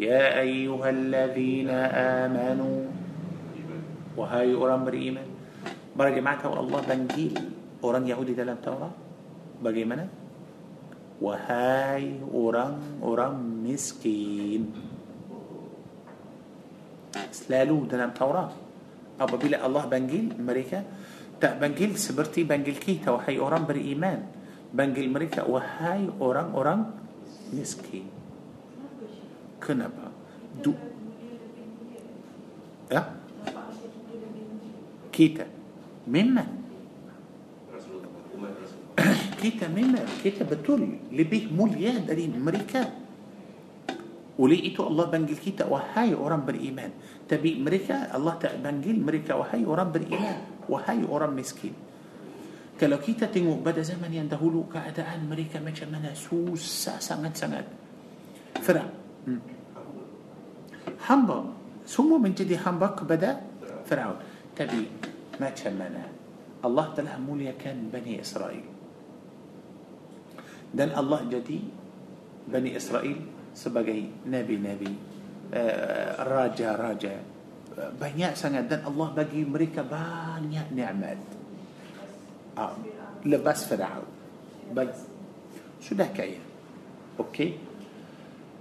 Ya ayyuhalladzina amanu Wahai orang beriman Para jemaah tahu Allah panggil orang Yahudi dalam Taurat Bagaimana? Wahai orang-orang miskin Selalu dalam Taurat Apabila Allah panggil mereka Tak panggil seperti panggil kita Wahai orang beriman Panggil mereka Wahai orang-orang miskin Kenapa? Du ya? Kita Memang Rasulullah Umat Rasul kita memang kita betul lebih mulia dari mereka oleh itu Allah panggil kita wahai orang beriman tapi mereka Allah tak panggil mereka wahai orang beriman wahai orang miskin kalau kita tengok pada zaman yang dahulu keadaan mereka macam mana susah sangat-sangat Fira hmm. hamba semua menjadi hamba kepada Firaun tapi macam mana Allah telah muliakan Bani Israel dan Allah jadi Bani Israel sebagai nabi-nabi uh, raja-raja uh, banyak sangat dan Allah bagi mereka banyak nikmat uh, lepas Firaun Bag- sudah kaya okey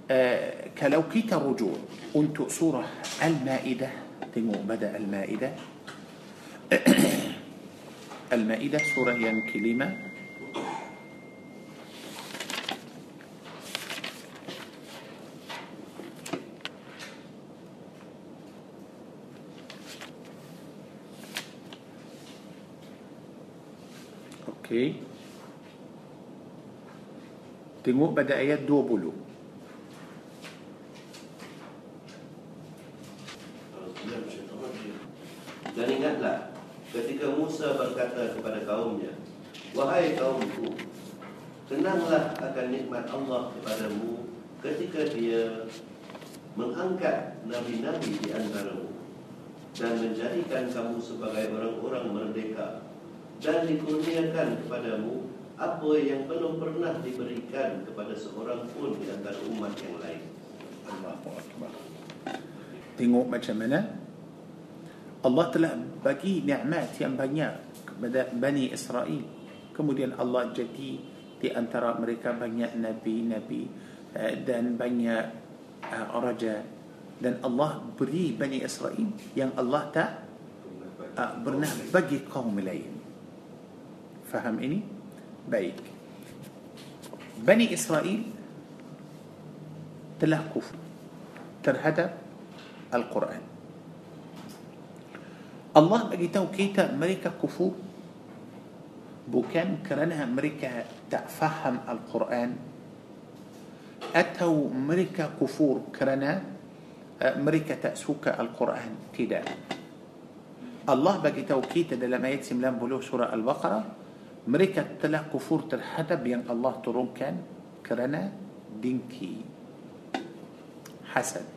uh, kalau kita rujuk untuk surah Al-Maidah tengok pada Al-Maidah Al-Maidah surah yang kelima Okey. Tengok pada ayat 20. Dan ingatlah ketika Musa berkata kepada kaumnya Wahai kaumku Kenanglah akan nikmat Allah kepadamu Ketika dia mengangkat nabi-nabi di antaramu Dan menjadikan kamu sebagai orang-orang merdeka Dan dikurniakan kepadamu Apa yang belum pernah diberikan kepada seorang pun di antara umat yang lain. Tengok macam mana Allah telah bagi nikmat yang banyak kepada Bani Israel. Kemudian Allah jadi di antara mereka banyak nabi-nabi eh, dan banyak eh, raja dan Allah beri Bani Israel yang Allah tak uh, pernah bagi kaum lain. فهم إني بايك بني إسرائيل تله كفر ترهد القرآن. الله بجيته كيتا مريكا كفو بوكان كرنها مريكا تفهم القرآن. أتو مريكا كفور كرنا أه، مريكا تأسوك القرآن كده. الله بجيته كيتا لما يتسم لام بلو سورة البقرة. Mereka telah kufur terhadap yang Allah turunkan kerana dengki. Hasad.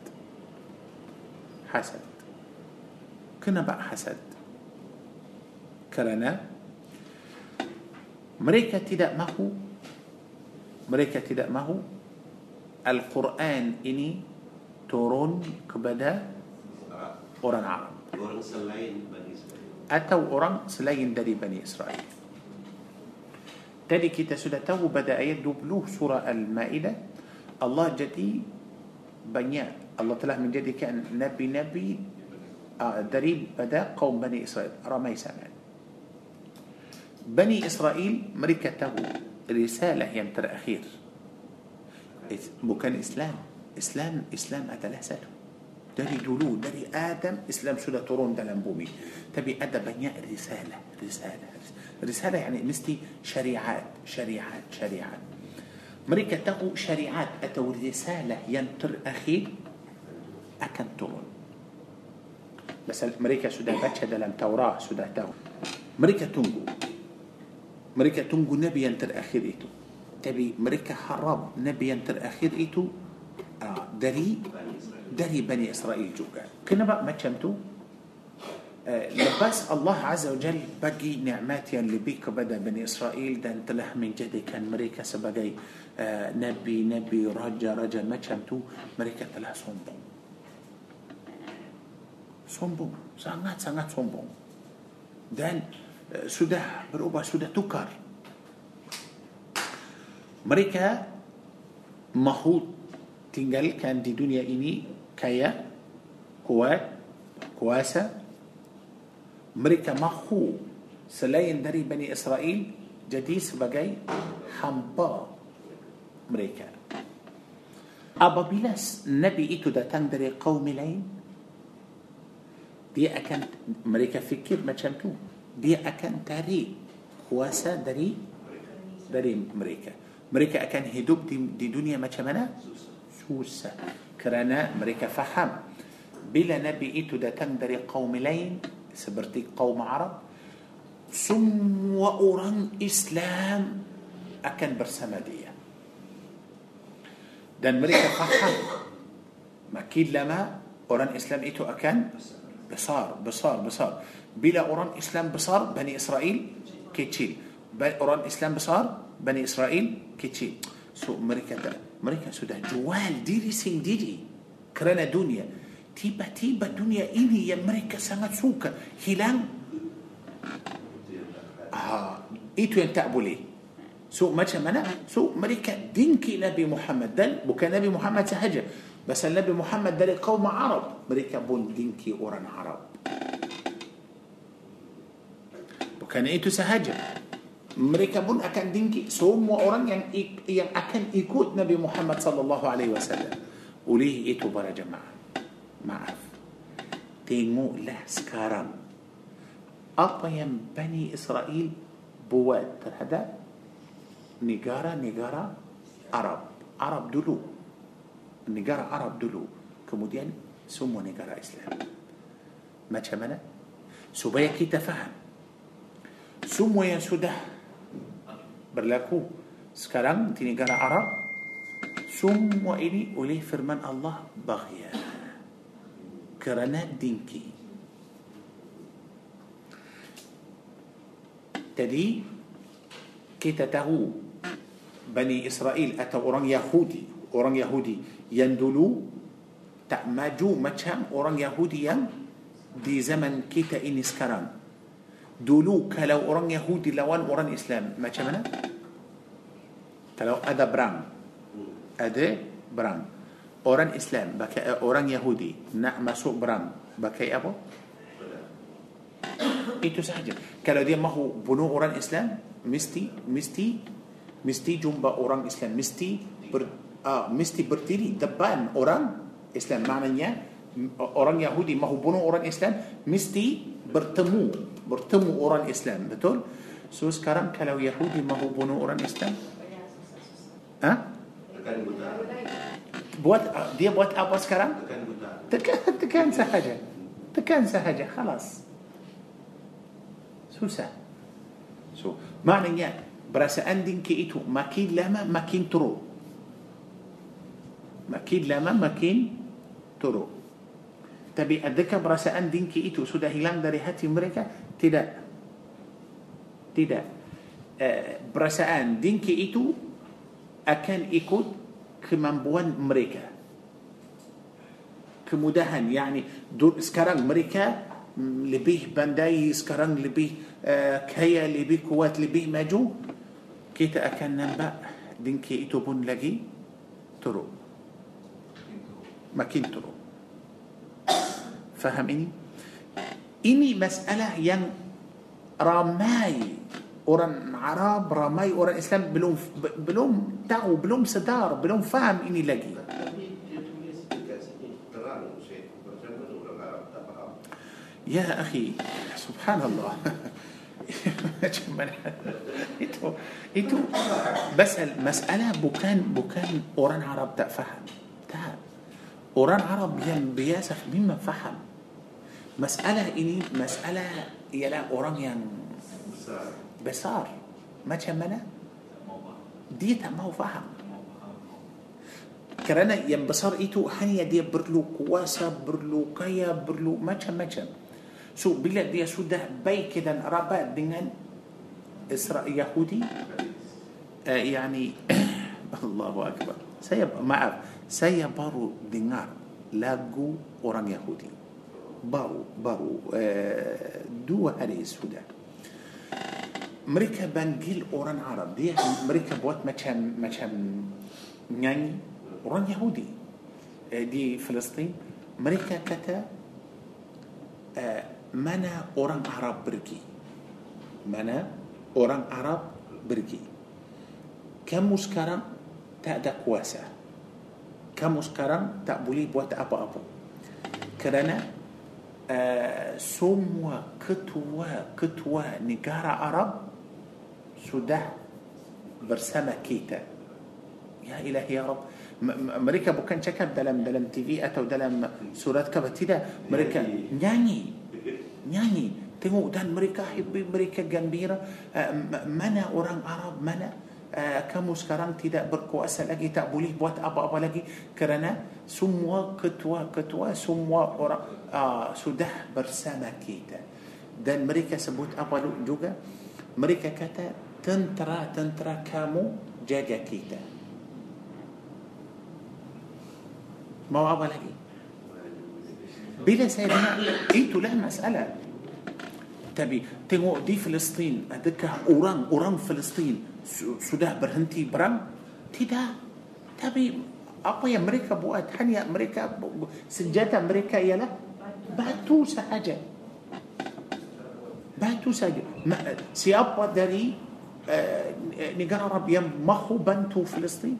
Hasad. Kenapa hasad. Kerana mereka tidak mahu mereka tidak mahu Al-Quran ini turun kepada orang Arab. Orang selain Bani Israel. Atau orang selain dari Bani Israel. Tadi kita sudah tahu pada ayat 20 surah Al-Maidah Allah jadi banyak Allah telah menjadikan nabi-nabi uh, dari pada kaum Bani Israel ramai sangat. Bani Israel mereka tahu risalah yang terakhir bukan Islam. Islam Islam adalah satu. Dari dulu dari Adam Islam sudah turun dalam bumi. Tapi ada banyak risalah, risalah. رسالة يعني مثلي شريعات شريعات شريعات. مريكا تقو شريعات أتو رسالة ينتر أخي؟ akan turun pasal mereka sudah baca dalam Taurat sudah tahu mereka tunggu. mereka tunggu nabi yang terakhir itu tapi mereka harap nabi yang terakhir itu آه، dari dari بني إسرائيل juga. kenapa macam itu Uh, lepas Allah Azza wa Jal bagi nikmat yang lebih kepada Bani Israel dan telah menjadikan mereka sebagai uh, nabi-nabi, raja-raja macam tu, mereka telah sombong. Sombong, sangat-sangat sombong. Dan uh, sudah berubah, sudah tukar. Mereka mahu tinggalkan di dunia ini kaya, kuat, kuasa. Mereka mahu selain dari Bani Israel jadi sebagai hamba mereka. Apabila Nabi itu datang dari kaum lain, dia akan mereka fikir macam tu. Dia akan tarik kuasa dari dari mereka. Mereka akan hidup di, di dunia macam mana? Susah. Kerana mereka faham bila Nabi itu datang dari kaum lain seperti kaum Arab, semua orang Islam akan bersama dia. Dan mereka faham makin lama orang Islam itu akan besar, besar, besar. Bila orang Islam besar, Bani Israel kecil. Orang Islam besar, Bani Israel kecil. So mereka mereka sudah jual diri sendiri kerana dunia. Tiba-tiba dunia ini yang mereka sangat suka hilang. Ah, itu yang tak boleh. So macam mana? So mereka dengki Nabi Muhammad dan bukan Nabi Muhammad sahaja. Pasal Nabi Muhammad dari kaum Arab. Mereka pun dengki orang Arab. Bukan itu sahaja. Mereka pun akan dengki semua orang yang yang akan ikut Nabi Muhammad sallallahu alaihi wasallam. Oleh itu para jemaah. Maaf. Tengoklah sekarang apa yang Bani Israel buat terhadap negara-negara Arab. Arab dulu. Negara Arab dulu. Kemudian semua negara Islam. Macam mana? Supaya kita faham. Semua yang sudah berlaku sekarang di negara Arab semua ini oleh firman Allah baghya kita tahu Bani Israel atau orang Yahudi orang Yahudi yang dulu tak maju macam orang Yahudi yang di zaman kita ini sekarang dulu kalau orang Yahudi lawan orang Islam macam mana? Kalau ada perang, ada perang. Orang Islam, pakai orang Yahudi nak masuk perang, pakai apa? Itu saja. Kalau dia mahu bunuh orang Islam, mesti mesti mesti jumpa orang Islam, mesti ber, uh, mesti berdiri depan orang Islam. Maknanya orang Yahudi mahu bunuh orang Islam, mesti bertemu bertemu orang Islam betul so sekarang kalau Yahudi mahu bunuh orang Islam ha? Buta buat dia buat apa sekarang Tekan buta tekan tekan sahaja tekan sahaja خلاص susah so maknanya perasaan dengki itu makin lama makin teruk makin lama makin teruk tapi adakah perasaan dengki itu sudah hilang dari hati mereka tidak Tidak. Uh, perasaan dengki itu akan ikut kemampuan mereka. Kemudahan, yani sekarang mereka mm, lebih pandai, sekarang lebih uh, kaya, lebih kuat, lebih maju. Kita akan nampak dengki itu pun lagi turun. Makin turun. Faham ini? Ini masalah yang ramai أوران عرب رماي أوران إسلام بلوم بلوم تاو بلوم صدار بلوم فهم إني لاقي يا أخي سبحان الله itu itu pasal masalah bukan bukan orang Arab tak faham faham. tak orang Arab yang biasa memang faham. masalah ini masalah ialah orang يعني besar macam mana dia mahu faham. kerana yang besar itu hanya dia perlu kuasa perlu kaya perlu macam macam سو بلا دي سودة بي كده ربا دينا إسرائيل يهودي؟ آه يعني الله أكبر. سيب ما أعرف. سيبارو دينار. لاجو أوران يهودي. بارو بارو آه، دو هذه السودان مريكا بانجيل أوران عرب. دي مريكا بوت ما كان ما كان أوران يهودي. آه، دي فلسطين. مريكا كتا آه، منا أوران عرب بركي. منا أوران عرب بركي. كم تا تأدى قواسة. كم مسكرا تأبولي بوت أبو أبو. كرنا آه، سموا كتوا كتوا نجارة عرب sudah bersama kita. Ya ilahi ya Rab. M- m- mereka bukan cakap dalam dalam TV atau dalam surat kabar tidak. Mereka nyanyi. Nyanyi. Tengok dan mereka happy mereka gembira. M- mana orang Arab? Mana? Uh, kamu sekarang tidak berkuasa lagi. Tak boleh buat apa-apa lagi. Kerana semua ketua-ketua semua orang uh, sudah bersama kita. Dan mereka sebut apa juga? Mereka kata tentera-tentera kamu jaga kita mau apa lagi bila saya dengar itulah masalah tapi tengok di Palestin adakah orang-orang Palestin su- sudah berhenti perang tidak tapi apa yang mereka buat hanya mereka senjata mereka ialah batu sahaja batu saja Ma- siapa dari uh, negara Arabia mahu bantu Palestin?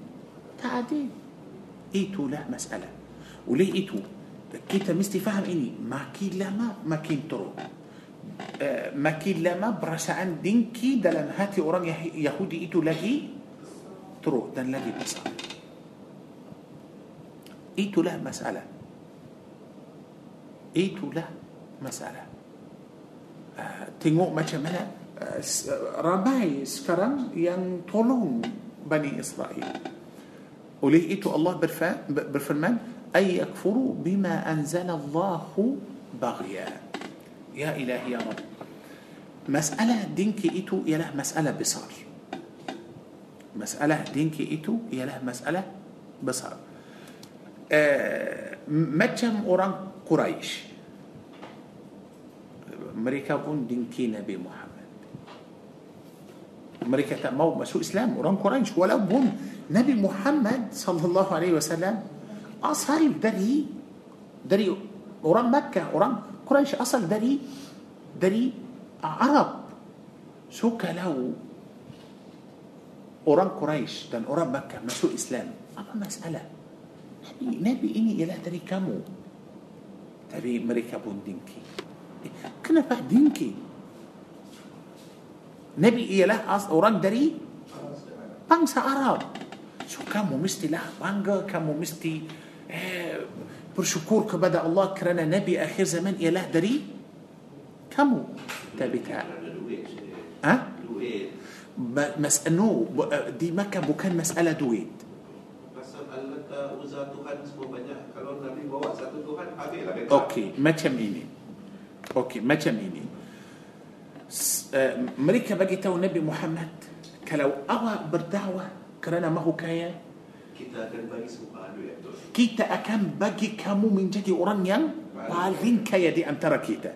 tak ada itulah masalah. oleh itu? kita mesti faham ini makin lama makin teruk. آه، makin lama perasaan dengki dalam hati orang Yahudi itu lagi ترو. دن لغي مسألة. إيتو لا مسألة. إيتو لا مسألة. آه، تنغو ما جملت ramai sekarang yang tolong Bani Israel oleh itu Allah berfirman ay yakfuru bima anzala Allahu baghya ya ilahi ya Rabb masalah dinki itu ialah masalah besar masalah dinki itu ialah masalah besar uh, macam orang Quraisy mereka pun dinki Nabi Muhammad ملكة مو مسوء إسلام وران قريش ولو بهم نبي محمد صلى الله عليه وسلم أصل دري دري Orang Mekah orang Quraisy asal dari dari Arab. Sukalah orang Quraisy dan orang Mekah masuk Islam. أما masalah Nabi ini ialah dari kamu? Dari mereka pun dengki kenapa dengki. Nabi ialah as- orang dari bangsa Arab so kamu mestilah bangga kamu mesti eh, bersyukur kepada Allah kerana Nabi akhir zaman ialah dari kamu tapi tak ha? Mas no eh, di Makkah bukan masalah duit Pasal Allah uzah Tuhan semua banyak. Kalau Nabi bawa satu Tuhan, habislah. Okey, macam ini. Okey, macam ini. مريكا بقي تو نبي محمد. كلو أوى بردعوة Kerana mahu kaya. Kita akan bagi kamu menjadi orang yang paling kaya di antara kita.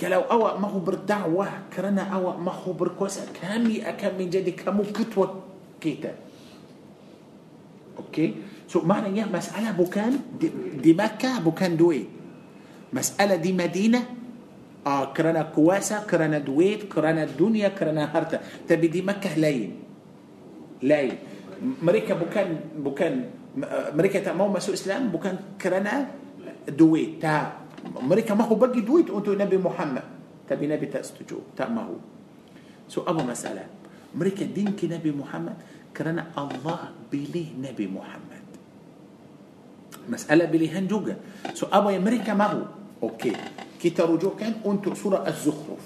Kalau awak mahu berdakwah kerana awak mahu berkuasa kami akan menjadi kamu ketua kita. Okey? So so, makna masalah bukan di Mekah bukan duit. Masalah di Madinah ah, kuasa kerana duit kerana dunia kerana harta tapi di Makkah lain lain mereka bukan bukan mereka tak mau masuk Islam bukan kerana duit tak mereka mahu bagi duit untuk Nabi Muhammad tapi Nabi tak setuju tak mahu so apa masalah mereka dengki Nabi Muhammad kerana Allah pilih Nabi Muhammad masalah pilihan juga so apa yang mereka mahu okey كي ترجو كان أنت سورة الزخرف.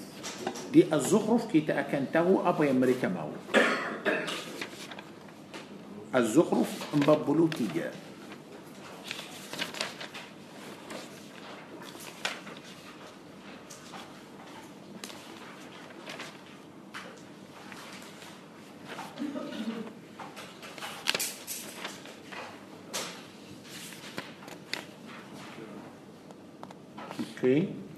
دي الزخرف كي تأكنته أبا أمريكا ماو. الزخرف مببلو تيجا Okay.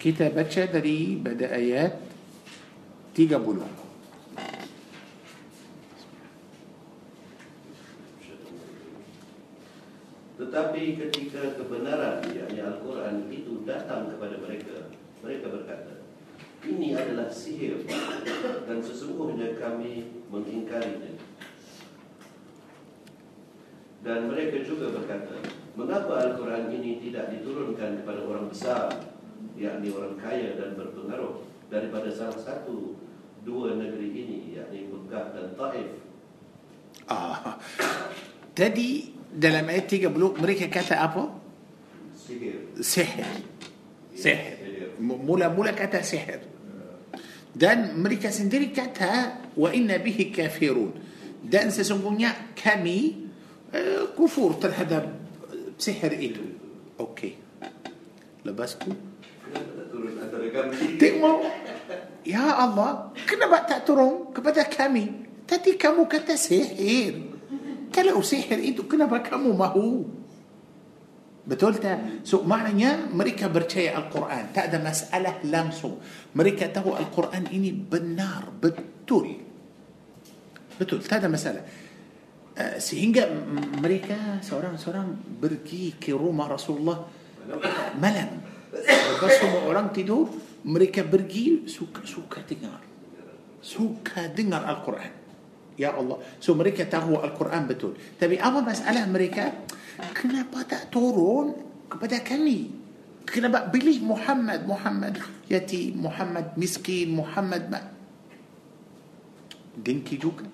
كتابات شادري بدأيات تيجا بولونكو Dan mereka juga berkata, mengapa Al-Quran ini tidak diturunkan kepada orang besar, yakni orang kaya dan berpengaruh daripada salah satu dua negeri ini, yakni Mekah dan Taif. Ah. Tadi dalam ayat 30 mereka kata apa? Sihir. Sihir. Sihir. Mula-mula kata sihir. Dan mereka sendiri kata wa inna bihi kafirun. Dan sesungguhnya kami كفور تنحدا بسحر إلو أوكي. لباسكو تيمو يا الله. كنا بقى تأترون كبدا كامي. تأتي كامو كتا سحر. تلقوا سحر إيدو كنا بقى كامو ما هو. بتقول تا. سو معنى مريكا برشاي القرآن. تأدى مسألة لامسو مريكا تهو القرآن إني بالنار بتول بتقول. تأدى مسألة. Uh, sehingga mereka seorang-seorang pergi ke rumah Rasulullah malam. Lepas semua orang tidur, mereka pergi suka-suka dengar. Suka dengar Al-Quran. Ya Allah. So mereka tahu Al-Quran betul. Tapi apa masalah mereka? Kenapa tak turun kepada kami? Kenapa pilih Muhammad, Muhammad yatim, Muhammad miskin, Muhammad ma... Dinki juga.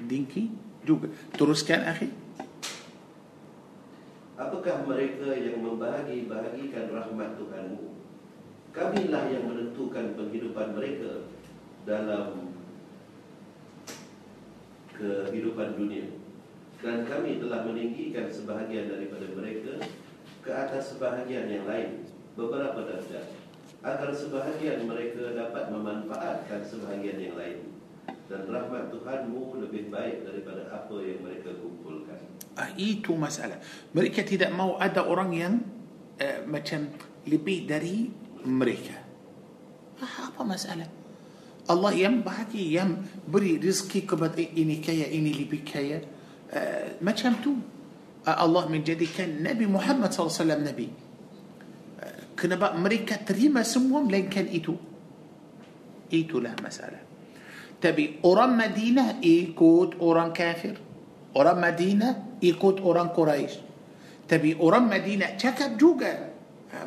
Dinki juga. Teruskan akhi. Apakah mereka yang membahagi-bahagikan rahmat Tuhanmu? Kamilah yang menentukan penghidupan mereka dalam kehidupan dunia. Dan kami telah meninggikan sebahagian daripada mereka ke atas sebahagian yang lain, beberapa darjat, agar sebahagian mereka dapat memanfaatkan sebahagian yang lain. Dan rahmat Tuhanmu lebih baik daripada apa yang mereka kumpulkan. Ah, itu masalah. Mereka tidak mau ada orang yang uh, macam lebih dari mereka. Ah, apa masalah? Allah yang bahagi, yang beri rezeki kepada ini kaya, ini lebih kaya. Uh, macam tu. Uh, Allah menjadikan Nabi Muhammad SAW Nabi. Uh, kenapa mereka terima semua melainkan itu? Itulah masalah. Tapi orang Madinah ikut orang kafir. Orang Madinah ikut orang Quraisy. Tapi orang Madinah tengok juga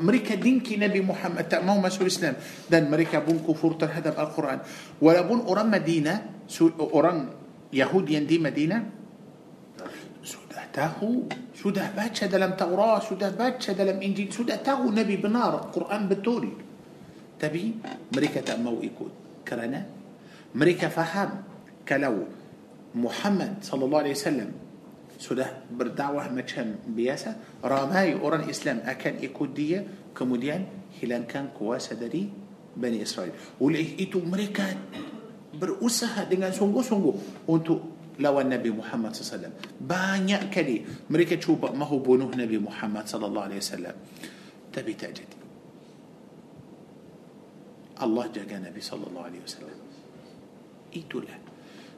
mereka dengki Nabi Muhammad tak mahu masuk الإسلام dan mereka pun kufur terhadap القرآن. Walaupun orang Madinah أوران يهود يندي مدينة. سودة تاهو سودة باتشا دلم توراة سودة باتشا دلم إنجيل سودة تاهو نبي بنار القرآن بالتوري تبي أمريكا تأمو إيكوت. كرنا mereka faham kalau Muhammad sallallahu alaihi wasallam sudah berdakwah macam biasa ramai orang Islam akan ikut dia kemudian hilangkan kuasa dari Bani Israel oleh itu mereka berusaha dengan sungguh-sungguh untuk lawan Nabi Muhammad SAW banyak kali mereka cuba mahu bunuh Nabi Muhammad SAW tapi tak jadi Allah jaga Nabi SAW itulah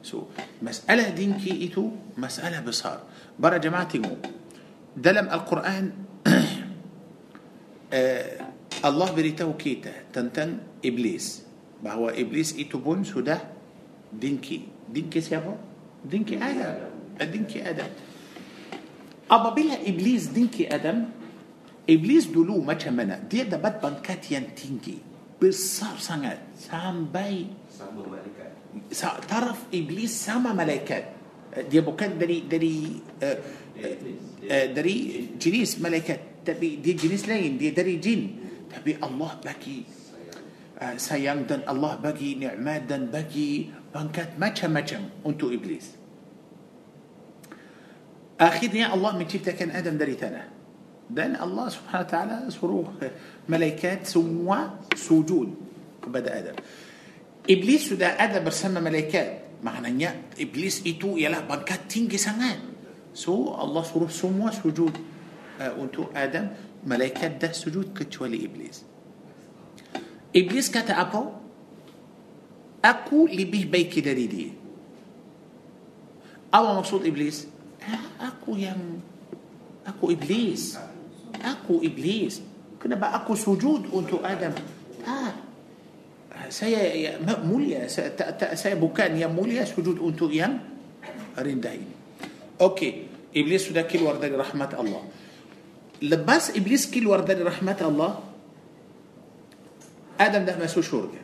So, masalah dinki itu masalah besar. Para jemaah tengok. Dalam Al-Quran, Allah beritahu kita tentang Iblis. Bahawa Iblis itu pun sudah dinki. Dinki siapa? Dinki Adam. Dinki Adam. Apabila Iblis dinki Adam, Iblis dulu macam mana? Dia dapat pangkat yang tinggi. Besar sangat. Sampai Sama malaikat طرف إبليس سما ملائكات أه، دي بوكات دري دري أه، أه، دري جنيس ملائكات تبي دي جنيس لين دي دري جن. تبي الله بكي سيان دن الله بكي نعمات دن بكي بنكات ماتشا ماتشا. أنتو إبليس. أخيرا الله من شفتك كان آدم دري تانا. دان الله سبحانه وتعالى سروه ملائكات سموا سجود. بدأ آدم. Iblis sudah ada bersama malaikat. Maknanya iblis itu ialah pangkat tinggi sangat. So Allah suruh semua sujud uh, untuk Adam. Malaikat dah sujud kecuali iblis. Iblis kata apa? Aku lebih baik dari dia. Apa maksud iblis? Aku yang aku iblis. Aku iblis. Kenapa aku sujud untuk Adam? Tak saya ya, mulia saya, tak, tak, saya bukan yang mulia sujud untuk yang rendah ini okey iblis sudah keluar dari rahmat Allah lepas iblis keluar dari rahmat Allah Adam dah masuk syurga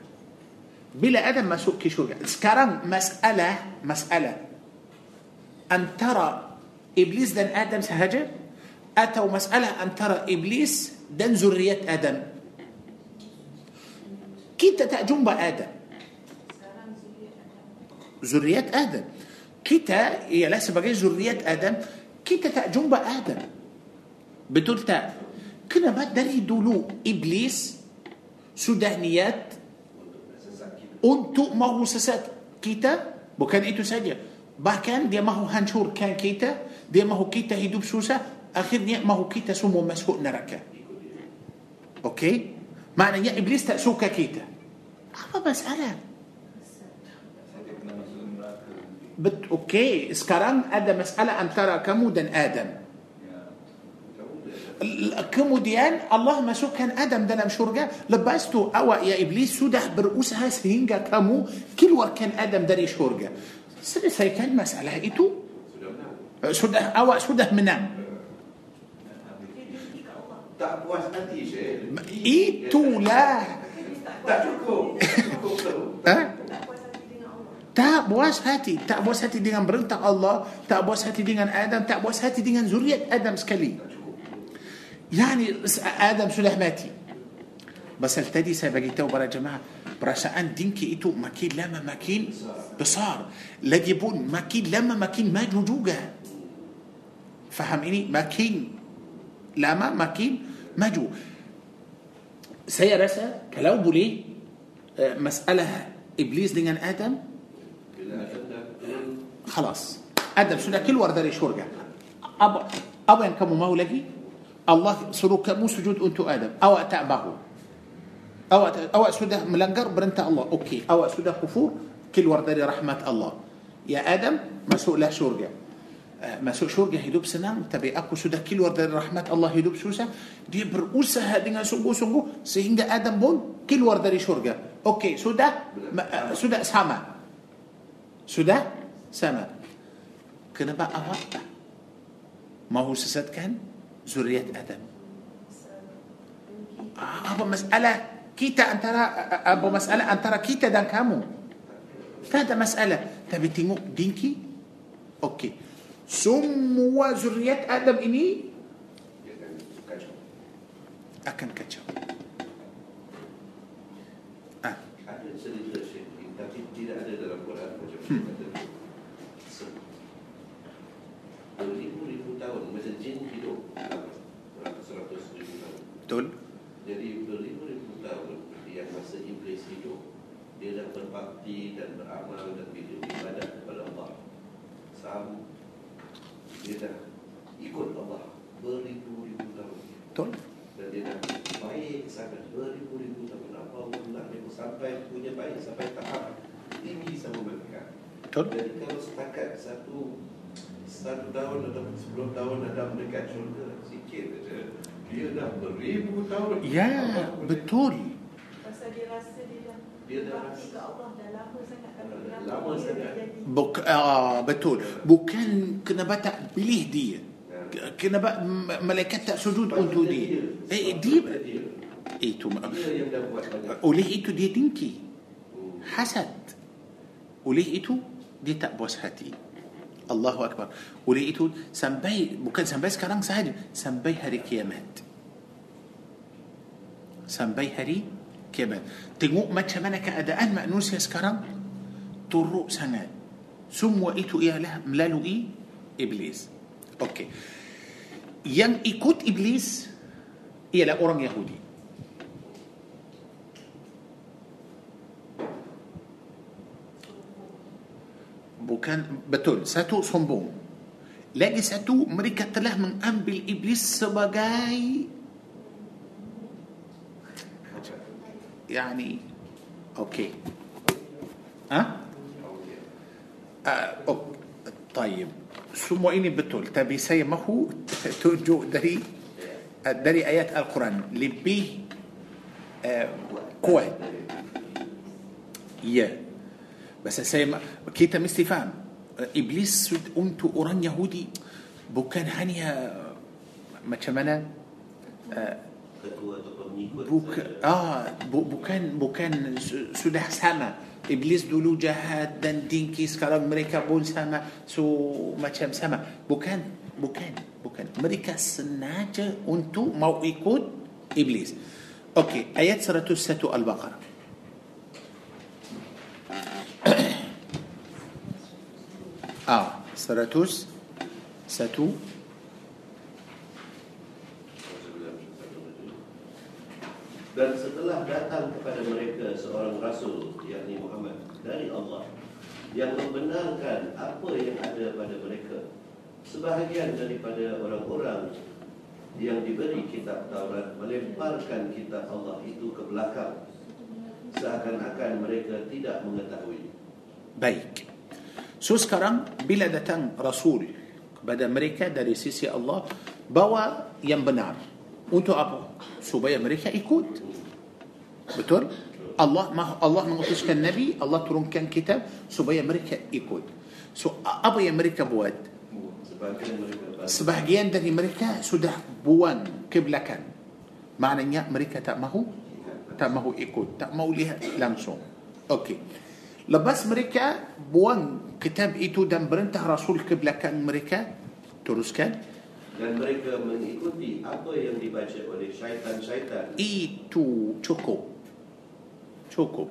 bila Adam masuk ke syurga sekarang masalah masalah antara iblis dan Adam sahaja atau masalah antara iblis dan zuriat Adam كيتا تا جنب آدم؟ Zuriat Adam. Kita ialah sebagai zuriat Adam? Kita tak nampak Adam? Betul tak kenapa dari dulu iblis sudah niat. Untuk mahu sesat kita? Bukan itu sahaja bahkan dia mahu hancurkan kita. Dia mahu kita hidup susah akhir dia mahu kita semua masuk neraka. Okey? okay. Maknanya iblis tak suka kita. اما مساله بت أوكي سكران آدم مسألة أن ترى كمودا آدم. كموديان الله ما شو كان آدم ده مش شرقه لبستو أو يا إبليس سودح برؤوسها سينجا كمو. كل كان آدم داري شرقه سري سيكال مسألة إيتو؟ سودح أو سودح منام. Tak puas hati Syekh Itulah Tak cukup ha? Tak puas hati. Tak puas hati dengan perintah Allah Tak puas hati dengan Adam Tak puas hati dengan zuriat Adam sekali Yani Adam sudah mati Pasal tadi saya bagi tahu para jemaah Perasaan dingki itu makin lama makin besar Lagipun makin lama makin maju juga Faham ini? Makin lama makin مجو. سيرسا كلاو بولي آه، مسألة إبليس دينا آدم. خلاص. آدم شو كل ورد ريش ورقة أب أو إن يعني كم ماو الله سلوك مو سجود أنتو آدم. أو أتعبه أو أو أسوده ملنجر برنت الله. أوكي. أو أسوده كفور كل ورد رحمة الله. يا آدم مسؤول له شورقة masuk syurga hidup senang tapi aku sudah keluar dari rahmat Allah hidup susah dia berusaha dengan sungguh-sungguh sehingga Adam pun keluar dari syurga okey sudah uh, sudah sama sudah sama kenapa awak mahu sesatkan zuriat Adam apa masalah kita antara apa masalah antara kita dan kamu tak ada masalah tapi tengok dinki okey semua zuriat Adam ini akan kacau. Ah. Ada cerita Syekh Tapi tidak ada dalam Quran macam hmm. kata Masa jin hidup Seratus ribu tahun betul Jadi beribu-ribu tahun Yang masa iblis hidup Dia dah berbakti dan beramal Dan beribadat kepada Allah Sam Dia dah ikut Allah Beribu-ribu tahun. Betul. Dan dia dah baik sangat Beribu-ribu tahun. Apa Allah dia sampai punya baik Sampai tahap tinggi sama mereka. Betul. Jadi kalau setakat satu Satu tahun atau sepuluh tahun Ada mendekat syurga Sikit saja Dia dah beribu tahun. Ya betul dia dah Allah dah lama sangat lama sangat. Buk, ah, betul. Bukan kenapa tak pilih dia. Ya. kenapa malaikat tak sujud Sebab untuk dia eh dia itu Dia. Banyak. Oleh itu dia dengki Hmm. hasad. Oleh itu dia tak puas hati. Allahu Akbar. Oleh itu sampai bukan sampai sekarang sahaja sampai hari kiamat. Sampai hari kiamat tengok macam mana keadaan manusia sekarang turut sangat. Semua itu ialah melalui iblis. Okey. Yang ikut iblis ialah orang Yahudi. Bukan betul. Satu sombong. Lagi satu mereka telah mengambil iblis sebagai يعني okey ha ah? Okey. طيب. Semua ini betul. Tapi saya mahu dari dari ayat القرآن. Lebih ah kuat يا بس سي ما كي تمستي فهم إبليس أنت أوران يهودي. بوكان هانيا ما تشمنا آه uh, Bukan ah bu, bukan bukan su- sudah sama. Iblis dulu jahat dan tinggi sekarang mereka pun sama so macam sama. Bukan bukan bukan. Mereka sengaja untuk mau ikut iblis. Okey ayat 101 al-baqarah. Ah 101 Dan setelah datang kepada mereka seorang rasul yakni Muhammad dari Allah yang membenarkan apa yang ada pada mereka sebahagian daripada orang-orang yang diberi kitab Taurat melemparkan kitab Allah itu ke belakang seakan-akan mereka tidak mengetahui Baik. So sekarang bila datang Rasul kepada mereka dari sisi Allah bawa yang benar. Untuk apa? Supaya mereka ikut. Betul? Allah Allah mengutuskan Nabi, Allah turunkan kitab supaya mereka ikut. So apa yang mereka buat? Sebahagian dari mereka sudah buang ke belakang. Maknanya mereka tak mahu tak mahu ikut, tak mahu lihat langsung. Okey. Lepas mereka buang kitab itu dan berentah Rasul ke belakang mereka, teruskan. Dan mereka mengikuti apa yang dibaca oleh syaitan-syaitan Itu cukup. Cukup.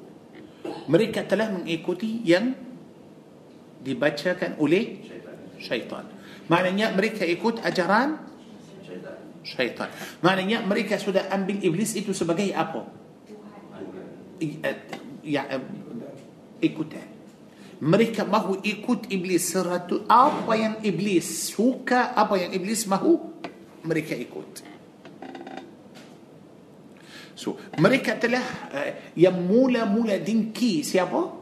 Mereka telah mengikuti yang dibacakan oleh syaitan syaitan. Maknanya mereka ikut ajaran syaitan syaitan. Maknanya mereka sudah ambil iblis itu sebagai apa? Eh, Ya, eh, ikutan. Mereka mahu ikut iblis seratus apa yang iblis suka, apa yang iblis mahu mereka ikut. So, mereka telah uh, yang mula-mula dengki siapa?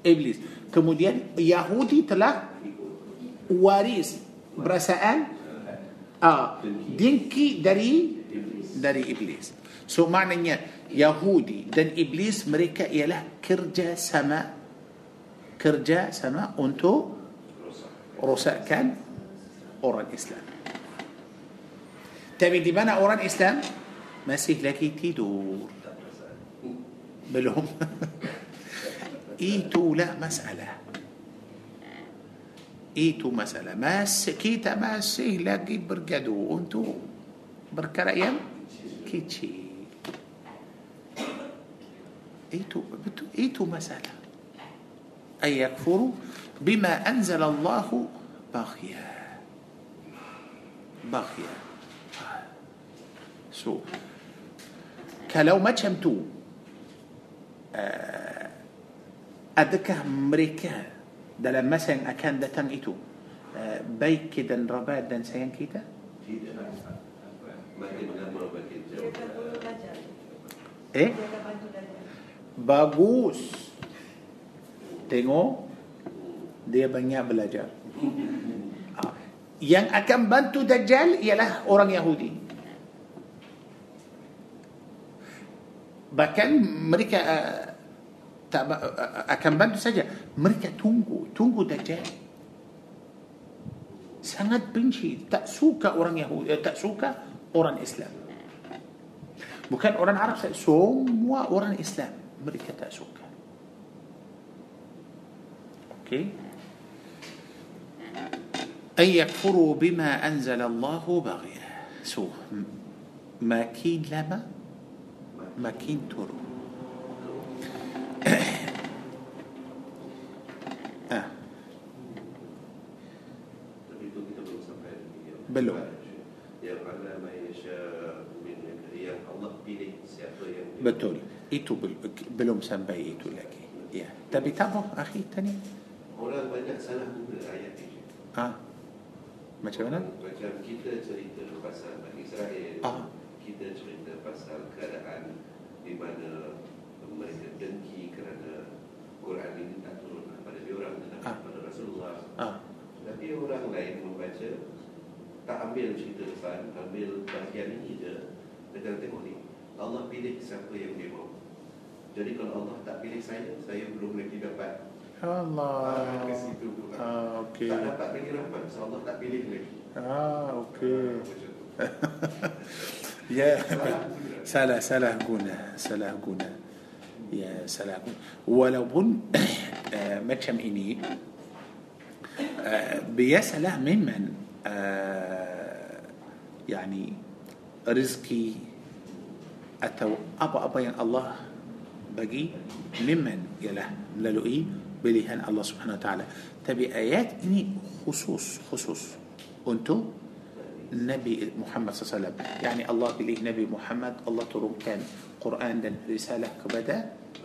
Iblis. Kemudian Yahudi telah waris perasaan ah, dengki dari dari iblis. So maknanya Yahudi dan iblis mereka ialah kerja sama كرجا سما أنتو روسا كان أوران إسلام. Tapi kenapa orang Islam? Masih lagi tidur. Belum. Itulah masalah. Itu masalah. Masih kita masih lagi bergaduh. Untuk perkara yang kecil. Itu itu masalah. أن يكفروا بما أنزل الله بغيا. بغيا. سو كلو ما تشمتو أدك مريكا دلما مسن أكان دا تنئتو بيك دن ربا دن سيان كيتا إيه؟ باغوس Tengok dia banyak belajar. Ah, Yang akan bantu Dajjal ialah orang Yahudi. Bahkan mereka uh, tak uh, akan bantu saja. Mereka tunggu, tunggu Dajjal. Sangat benci, tak suka orang Yahudi, eh, tak suka orang Islam. Bukan orang Arab semua orang Islam mereka tak suka. Okey. أن يكفروا بما أنزل الله بغية سو ماكين لما؟ ماكين ترو آه. بلو. بتول إتو بلوم سنبي إتو لكي. تبي تابو أخي تاني Orang banyak salah guna ayat ini. ah macam mana Macam kita cerita pasal Bani Israel. Ah. Kita cerita pasal keadaan di mana mereka dengki kerana Quran ini tak turun kepada diorang tetapi Ah. kepada Rasulullah. ah Tapi orang lain membaca tak ambil cerita depan, ambil bahagian ini je. Dia tengok ni, Allah pilih siapa yang dia mahu. Jadi kalau Allah tak pilih saya, saya belum lagi dapat Allah ah, ke situ. ah okey Tak dapat rahmat, so Allah tak pilih lagi. ah okey Ah, guna. salah salah guna salah guna ya salah guna walaupun uh, macam ini uh, biasalah memang uh, yani rezeki atau apa-apa yang Allah bagi memang ialah melalui بليهن الله سبحانه وتعالى. تبي آيات إني خصوص خصوص. أنتو نبي محمد صلى الله عليه وسلم يعني الله بليه نبي محمد الله ترون كان قرآن دن رسالة كبدا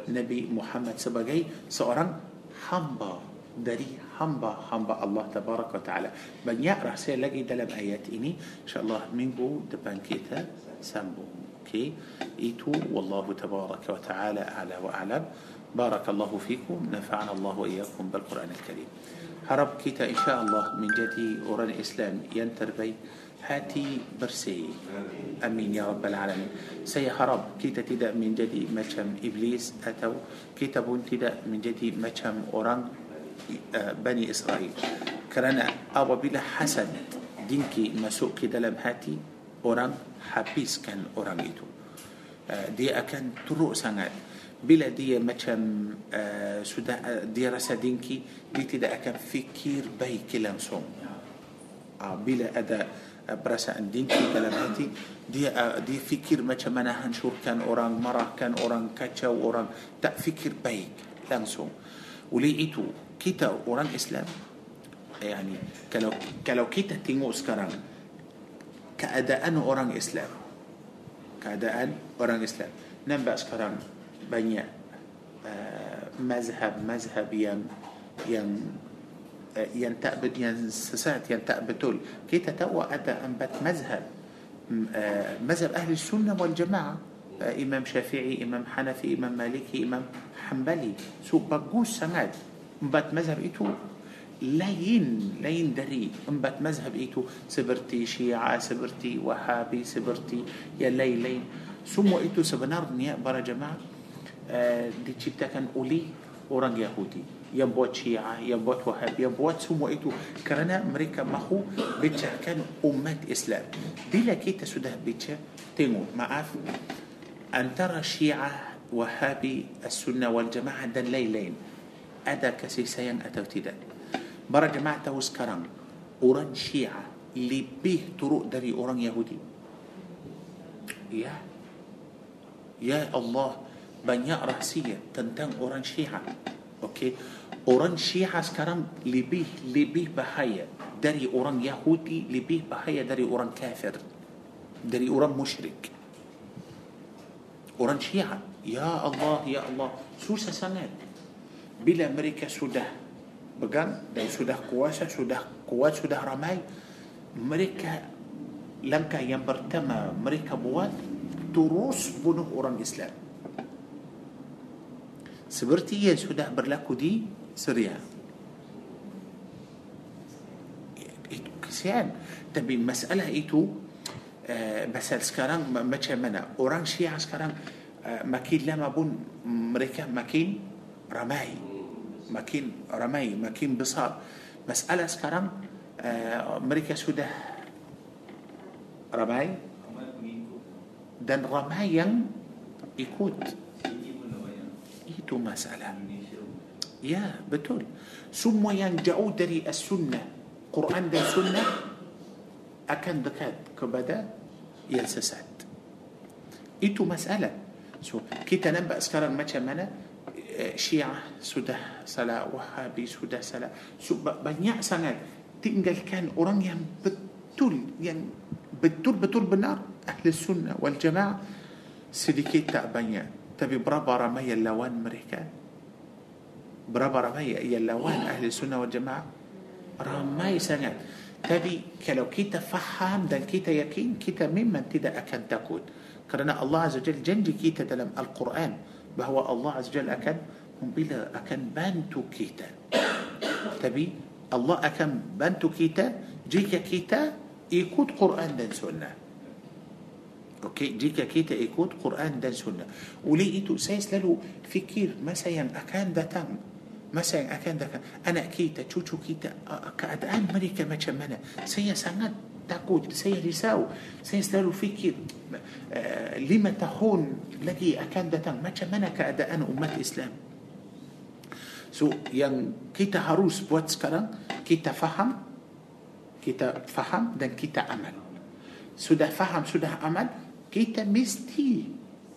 نبي محمد سبقي seorang Hamba dari hamba hamba الله تبارك وتعالى. Banyak sikit lagi dalam ayat ini إن شاء الله minggu depan kita sambung. Okey itu والله تبارك وتعالى أعلى وأعلم. بارك الله فيكم نفعنا الله وإياكم بالقرآن الكريم. Harap kita إن شاء الله menjadi orang Islam yang terbaik hati bersih. أمين يا رب العالمين. Saya harap kita tidak menjadi macam iblis itu. كيتا بون تدا من جدي مچم أوران آه، بني إسرائيل. كرانا أبا بلا حسن. دينكي مسوء كده لم هاتي. أوران حبيس كان أوران إيتو آه، دي أكان ترو سنعد. بلادية مثلا آه، سودا ديرا سادينكي قلت دا أكن في كير باي كلام سوم آه، بلا أدا برسا أندينكي كلاماتي دي آه، دي كير مثلا أنا هنشور كان أوران مرا كان أوران كاتشا وأوران تا في فكر بايك لانسوم وليتو كيتا أوران إسلام. يعني كلو كلو كيتا تينوس كران كأداء أوران إسلام. كأداء أوران إسلام. نم اسكران banyak uh, mazhab-mazhab yang yang uh, yang tak bet- yang sesat yang tak betul kita tahu ada empat mazhab uh, mazhab ahli sunnah wal jamaah uh, Imam Syafi'i, Imam Hanafi, Imam Maliki, Imam Hanbali so bagus sangat empat mazhab itu lain lain dari empat mazhab itu seperti Syiah, seperti Wahabi, seperti yang lain-lain semua itu sebenarnya para jemaah uh, آه، دي تشيبتا كان أولي أوران يهودي. يا يبوت شيعة يا يبوت وهاب يبوت سمويتو كرنا أمريكا مخو بيتشا كان امات إسلام. دي لكيتا سده بيتشا تنو معاف أن ترى شيعة وهابي السنة والجماعة دا الليلين أدا كسي سيان أتو تدا برا جماعة توس كرم أوران شيعة اللي بيه طرق دري أوران يهودي. يا يا الله. Banyak rahsia tentang orang Syiah. Okey. Orang Syiah sekarang lebih lebih bahaya dari orang Yahudi lebih bahaya dari orang kafir dari orang musyrik orang Syiah ya Allah ya Allah susah sangat bila mereka sudah pegang dan sudah kuasa sudah kuat sudah ramai mereka langkah yang pertama mereka buat terus bunuh orang Islam seperti yang sudah berlaku di Syria. Itu kesian. Tapi masalah itu uh, pasal sekarang ma- macam mana? Orang Syiah sekarang uh, makin lama pun mereka makin ramai. Makin ramai makin besar. Masalah sekarang uh, mereka sudah ramai dan ramai yang ikut Semua yang jauh dari as-sunnah, Quran dan sunnah akan dekat kepada yang sesat. Itu masalah. So, kita nampak sekarang macam mana eh, Syiah sudah salah, Wahabi sudah salah. So, ba- banyak sangat tinggalkan orang yang betul, yang betul-betul benar ahli sunnah wal jamaah sedikit tak banyak. تبي برابر مي اللوان مريكا برابر مي اي اللوان أهل السنة والجماعه رمي سنه تبي كلو كيتا فحام دل كيتا يكين كيتا ممن تدا اكن تكون كرنا الله عز وجل جنجي كيتا دلم القران بهو الله عز وجل اكن هم بلا اكن بانتو كيتا تبي الله اكن بانتو كيتا جيكا كيتا يكود قران دن سنه أوكي جيكا كيتا إيكوت قرآن دان سنة. ولي إيتو سايس لالو فكير ما سايان أكان داتان ما سايان أكان داتان أنا كيتا تشوتشو كيتا كادان مريكا ما شمنا سايا سانات تاكوت سايا ريساو. سايس لالو فكير لما تهون لكي أكان داتان ما شمنا كادان امات إسلام. سو يان كيتا هاروس بوات سكران كيتا فهم كيتا فهم دان كيتا عمل. سودا فهم سودا عمل kita mesti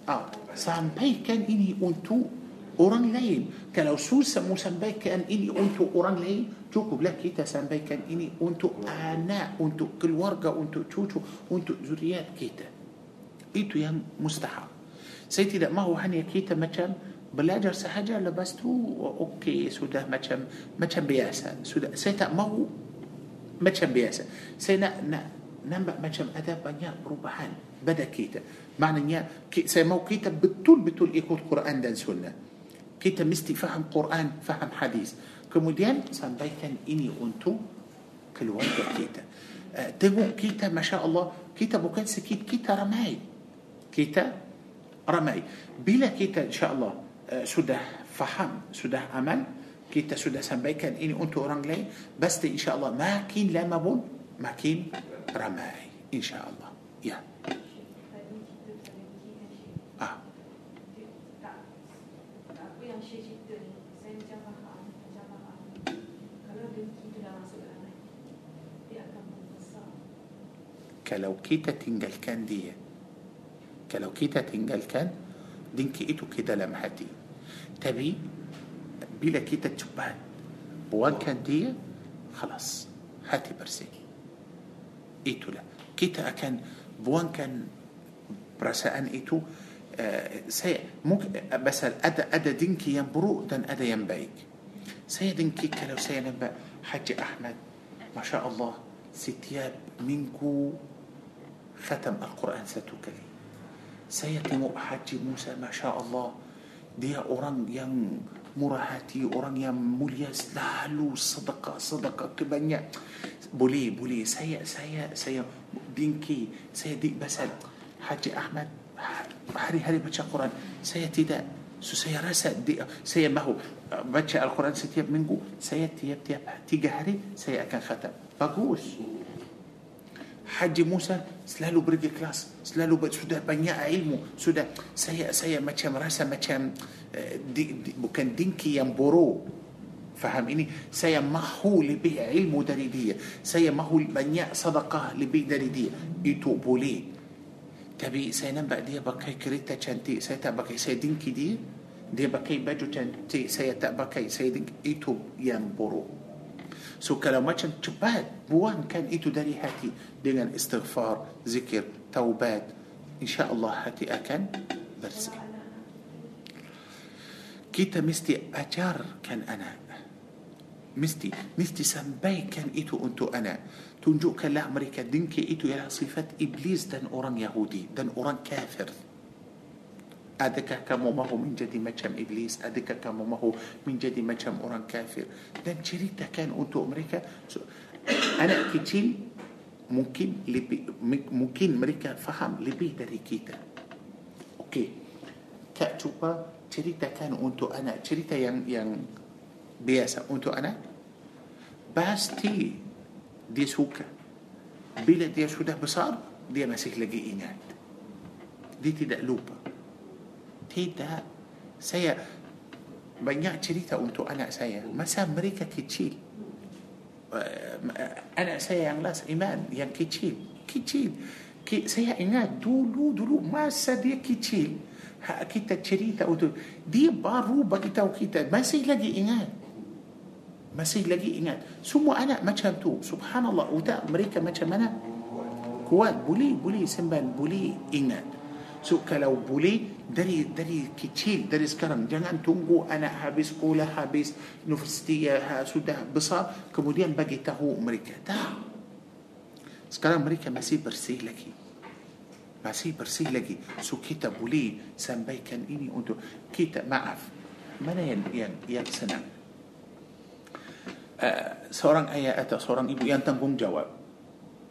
ah, sampaikan ini untuk orang lain. Kalau susah mau sampaikan ini untuk orang lain, cukuplah kita sampaikan ini untuk anak, untuk keluarga, untuk cucu, untuk zuriat kita. Itu yang mustahab. Saya tidak mahu hanya kita macam belajar sahaja lepas tu okey sudah macam macam biasa. Sudah saya tak mahu macam biasa. Saya nak nak nampak macam ada banyak perubahan pada kita. Maknanya saya mau kita betul-betul ikut Quran dan Sunnah. Kita mesti faham Quran, faham hadis. Kemudian sampaikan ini untuk keluarga kita. Tengok kita, Masya Allah, kita bukan sikit, kita ramai. Kita ramai. Bila kita insya Allah sudah faham, sudah amal, kita sudah sampaikan ini untuk orang lain, pasti insya Allah makin lama pun makin ramai. Insya Allah. Ya. Tadi كلو كيتا تنجل كان دي. كلو كيتا تنجل كان دين كيتو كده لمحتي تبي بلا كيتا تشبهت. بوان كان دي خلاص هاتي برسي. إيتو لا. كيتا كان بوان كان برسا ان ايتو آه، سي ممكن بس ادا ادا دينكي ينبرو دن ادا ينبايك سي دينكي كلو سي ينبا حجي أحمد ما شاء الله ستياب منكو ختم القرآن ستكلي سيتم حج موسى ما شاء الله. دي أوران يم مرهاتي أوران يم مليس لالو صدقة صدقة كبنية بولي بولي سي سي سيا بينكي سيا دي بسل. حج أحمد هري هري بتشا قرآن. سيأتي دا سو سيا رسا دي سيا ما هو بتشا القرآن ستياب منجو سيأتي يب تياب تيجا هري سيا كان ختم. بقوش. Haji Musa selalu pergi kelas, selalu sudah banyak ilmu, sudah saya saya macam rasa macam uh, di, di, bukan dengki yang buruk. Faham ini? Saya mahu lebih ilmu dari dia. Saya mahu banyak sedekah lebih dari dia. Itu boleh. Tapi saya nampak dia pakai kereta cantik, saya tak pakai. Saya dengki dia. Dia pakai baju cantik, saya tak pakai. Saya dengki. Itu yang buruk. So kalau macam cepat buangkan itu dari hati dengan istighfar, zikir, taubat, insya-Allah hati akan bersih. Kita mesti ajarkan anak. Mesti mesti sampaikan itu untuk anak. Tunjukkanlah mereka dengki itu ialah sifat iblis dan orang Yahudi dan orang kafir. Adakah kamu mahu menjadi macam iblis? Adakah kamu mahu menjadi macam orang kafir? Dan ceritakan untuk mereka. So, anak kecil mungkin lebih mungkin mereka faham lebih dari kita. Okey. Kak cuba ceritakan untuk anak cerita yang yang biasa untuk anak. Pasti dia suka. Bila dia sudah besar, dia masih lagi ingat. Dia tidak lupa. Tidak. Saya banyak cerita untuk anak saya. Masa mereka kecil. Uh, anak saya yang last iman, yang kecil. Kecil. Saya ingat dulu, dulu masa dia kecil. Ha, kita cerita untuk dia baru bagi tahu kita masih lagi ingat masih lagi ingat semua anak macam tu subhanallah utak mereka macam mana kuat boleh boleh semban boleh ingat so kalau boleh dari dari kecil dari sekarang. Jangan tunggu anak habis sekolah habis universiti ha, sudah besar kemudian bagi tahu mereka. Tak. Sekarang mereka masih bersih lagi. Masih bersih lagi. So kita boleh sampaikan ini untuk kita maaf. Mana yang yang, yang senang? Uh, seorang ayah atau seorang ibu yang tanggung jawab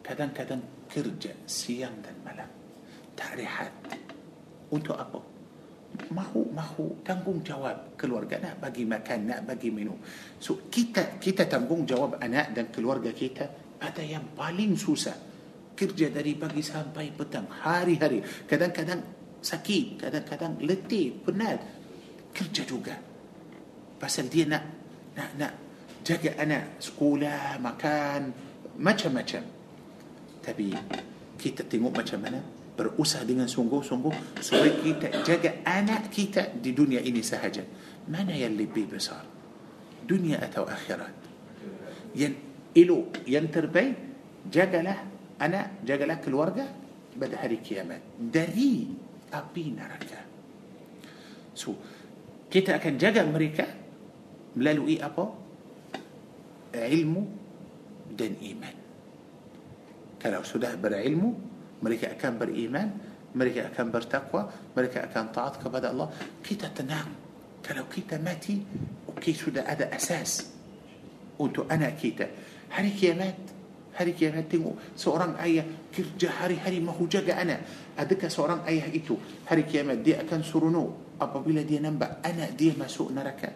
kadang-kadang kerja siang dan malam. Tak rehat untuk apa? Mahu mahu tanggung jawab keluarga nak bagi makan nak bagi minum. So kita kita tanggung jawab anak dan keluarga kita ada yang paling susah. Kerja dari pagi sampai petang hari-hari. Kadang-kadang sakit kadang-kadang letih penat. Kerja juga. Pasal dia nak nak nak jaga anak. Sekolah makan macam-macam. Tapi kita tengok macam mana berusaha dengan sungguh-sungguh supaya kita jaga anak kita di dunia ini sahaja. Mana yang lebih besar? Dunia atau akhirat? Yang elok yang terbaik jagalah anak jagalah keluarga pada hari kiamat. Dari api neraka. So kita akan jaga mereka melalui apa? Ilmu dan iman. Kalau sudah berilmu mereka akan beriman mereka akan bertakwa mereka akan taat kepada Allah kita tenang kalau kita mati okey sudah ada asas untuk anak kita hari kiamat hari kiamat tengok seorang ayah kerja hari-hari mahu jaga anak adakah seorang ayah itu hari kiamat dia akan seronok apabila dia nampak anak dia masuk neraka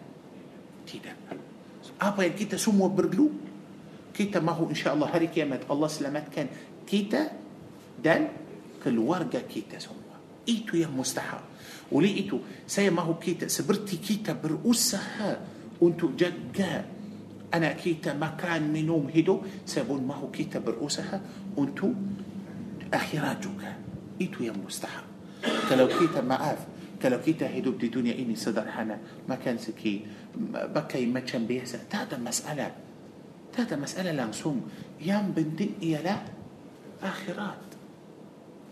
tidak apa yang kita semua perlu kita mahu insya-Allah hari kiamat Allah selamatkan kita dan keluarga kita semua. Itu yang mustahil. Oleh itu, saya mahu kita seperti kita berusaha untuk jaga anak kita makan, minum, hidup. Saya pun mahu kita berusaha untuk akhirat juga. Itu yang mustahil. Kalau kita maaf, kalau kita hidup di dunia ini sederhana, makan sikit, pakai macam biasa, tak ada masalah. Tak ada masalah langsung. Yang penting ialah akhirat.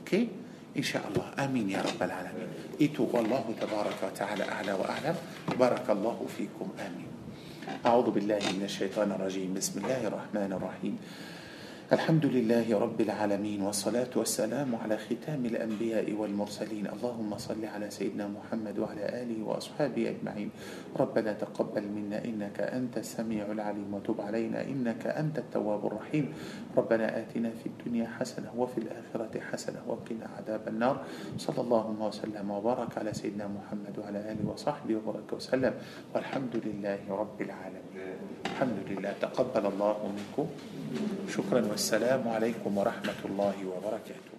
أوكي إن شاء الله. آمين يا رب العالمين. ايتو والله تبارك وتعالى أعلى وأعلم. بارك الله فيكم. آمين. أعوذ بالله من الشيطان الرجيم. بسم الله الرحمن الرحيم. الحمد لله رب العالمين والصلاة والسلام على ختام الأنبياء والمرسلين. اللهم صل على سيدنا محمد وعلى آله وأصحابه أجمعين. ربنا تقبل منا إنك أنت السميع العليم وتب علينا إنك أنت التواب الرحيم. ربنا آتنا في الدنيا حسنة وفي الآخرة حسنة وقنا عذاب النار. صلى الله وسلم وبارك على سيدنا محمد وعلى آله وصحبه وبارك وسلم. والحمد لله رب العالمين. الحمد لله تقبل الله منكم. شكرا والسلام عليكم ورحمة الله وبركاته.